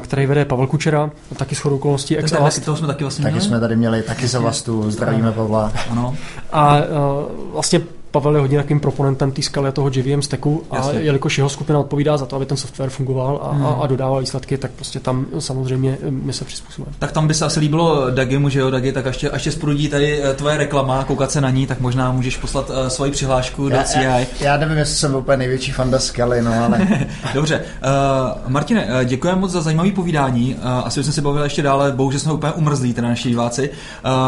který vede Pavel Kučera, taky shodou okolností ex Toho jsme taky vlastně Taky měli? jsme tady měli, taky za vlastu, zdravíme Pavla. Ano. A vlastně Pavel je hodně takým proponentem té skaly toho JVM stacku a Jasně. jelikož jeho skupina odpovídá za to, aby ten software fungoval a, hmm. a, a dodával výsledky, tak prostě tam samozřejmě my se přizpůsobujeme. Tak tam by se asi líbilo Dagimu, že jo, Dagi, tak ještě, ještě sprudí tady eh, tvoje reklama, koukat se na ní, tak možná můžeš poslat uh, svoji přihlášku já, do CI. Já, já nevím, jestli jsem úplně největší fanda skaly, no ale... Dobře. Uh, Martine, děkujeme moc za zajímavé povídání. Uh, asi bychom se bavili ještě dále, bohužel jsme úplně umrzlí, teda naši diváci.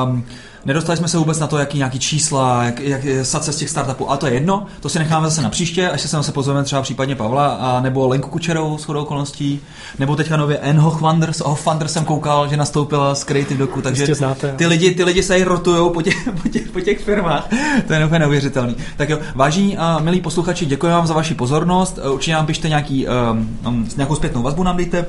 Um, Nedostali jsme se vůbec na to, jaký nějaký čísla, jak, jak sace z těch startupů, ale to je jedno, to si necháme zase na příště, až se sem se pozveme třeba případně Pavla, a nebo Lenku Kučerovou s chodou okolností, nebo teďka nově N. Hochwander, Hochwander jsem koukal, že nastoupila z Creative Doku, takže znáte, ty lidi, ty lidi se i rotujou po těch, po, těch, po těch firmách, to je úplně neuvěřitelný. Tak jo, vážení a milí posluchači, děkuji vám za vaši pozornost, určitě nám pište nějaký, um, nějakou zpětnou vazbu nám dejte,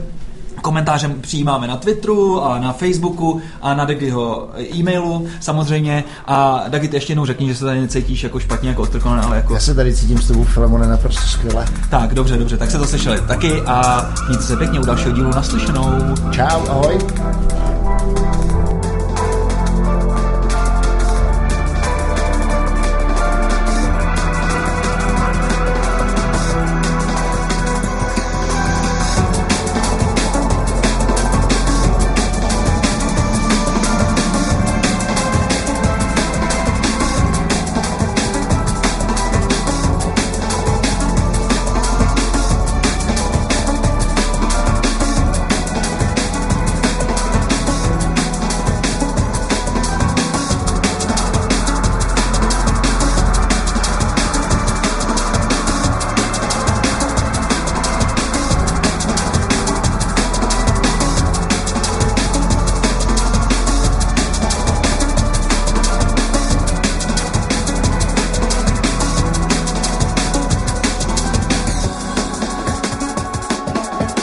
komentářem přijímáme na Twitteru a na Facebooku a na Dagiho e-mailu samozřejmě. A Dagi, ty ještě jednou řekni, že se tady necítíš jako špatně, jako odtrkonen, ale jako... Já se tady cítím s tebou, Filemone, naprosto skvěle. Tak, dobře, dobře, tak se to slyšeli taky a mějte se pěkně u dalšího dílu naslyšenou. Čau, ahoj.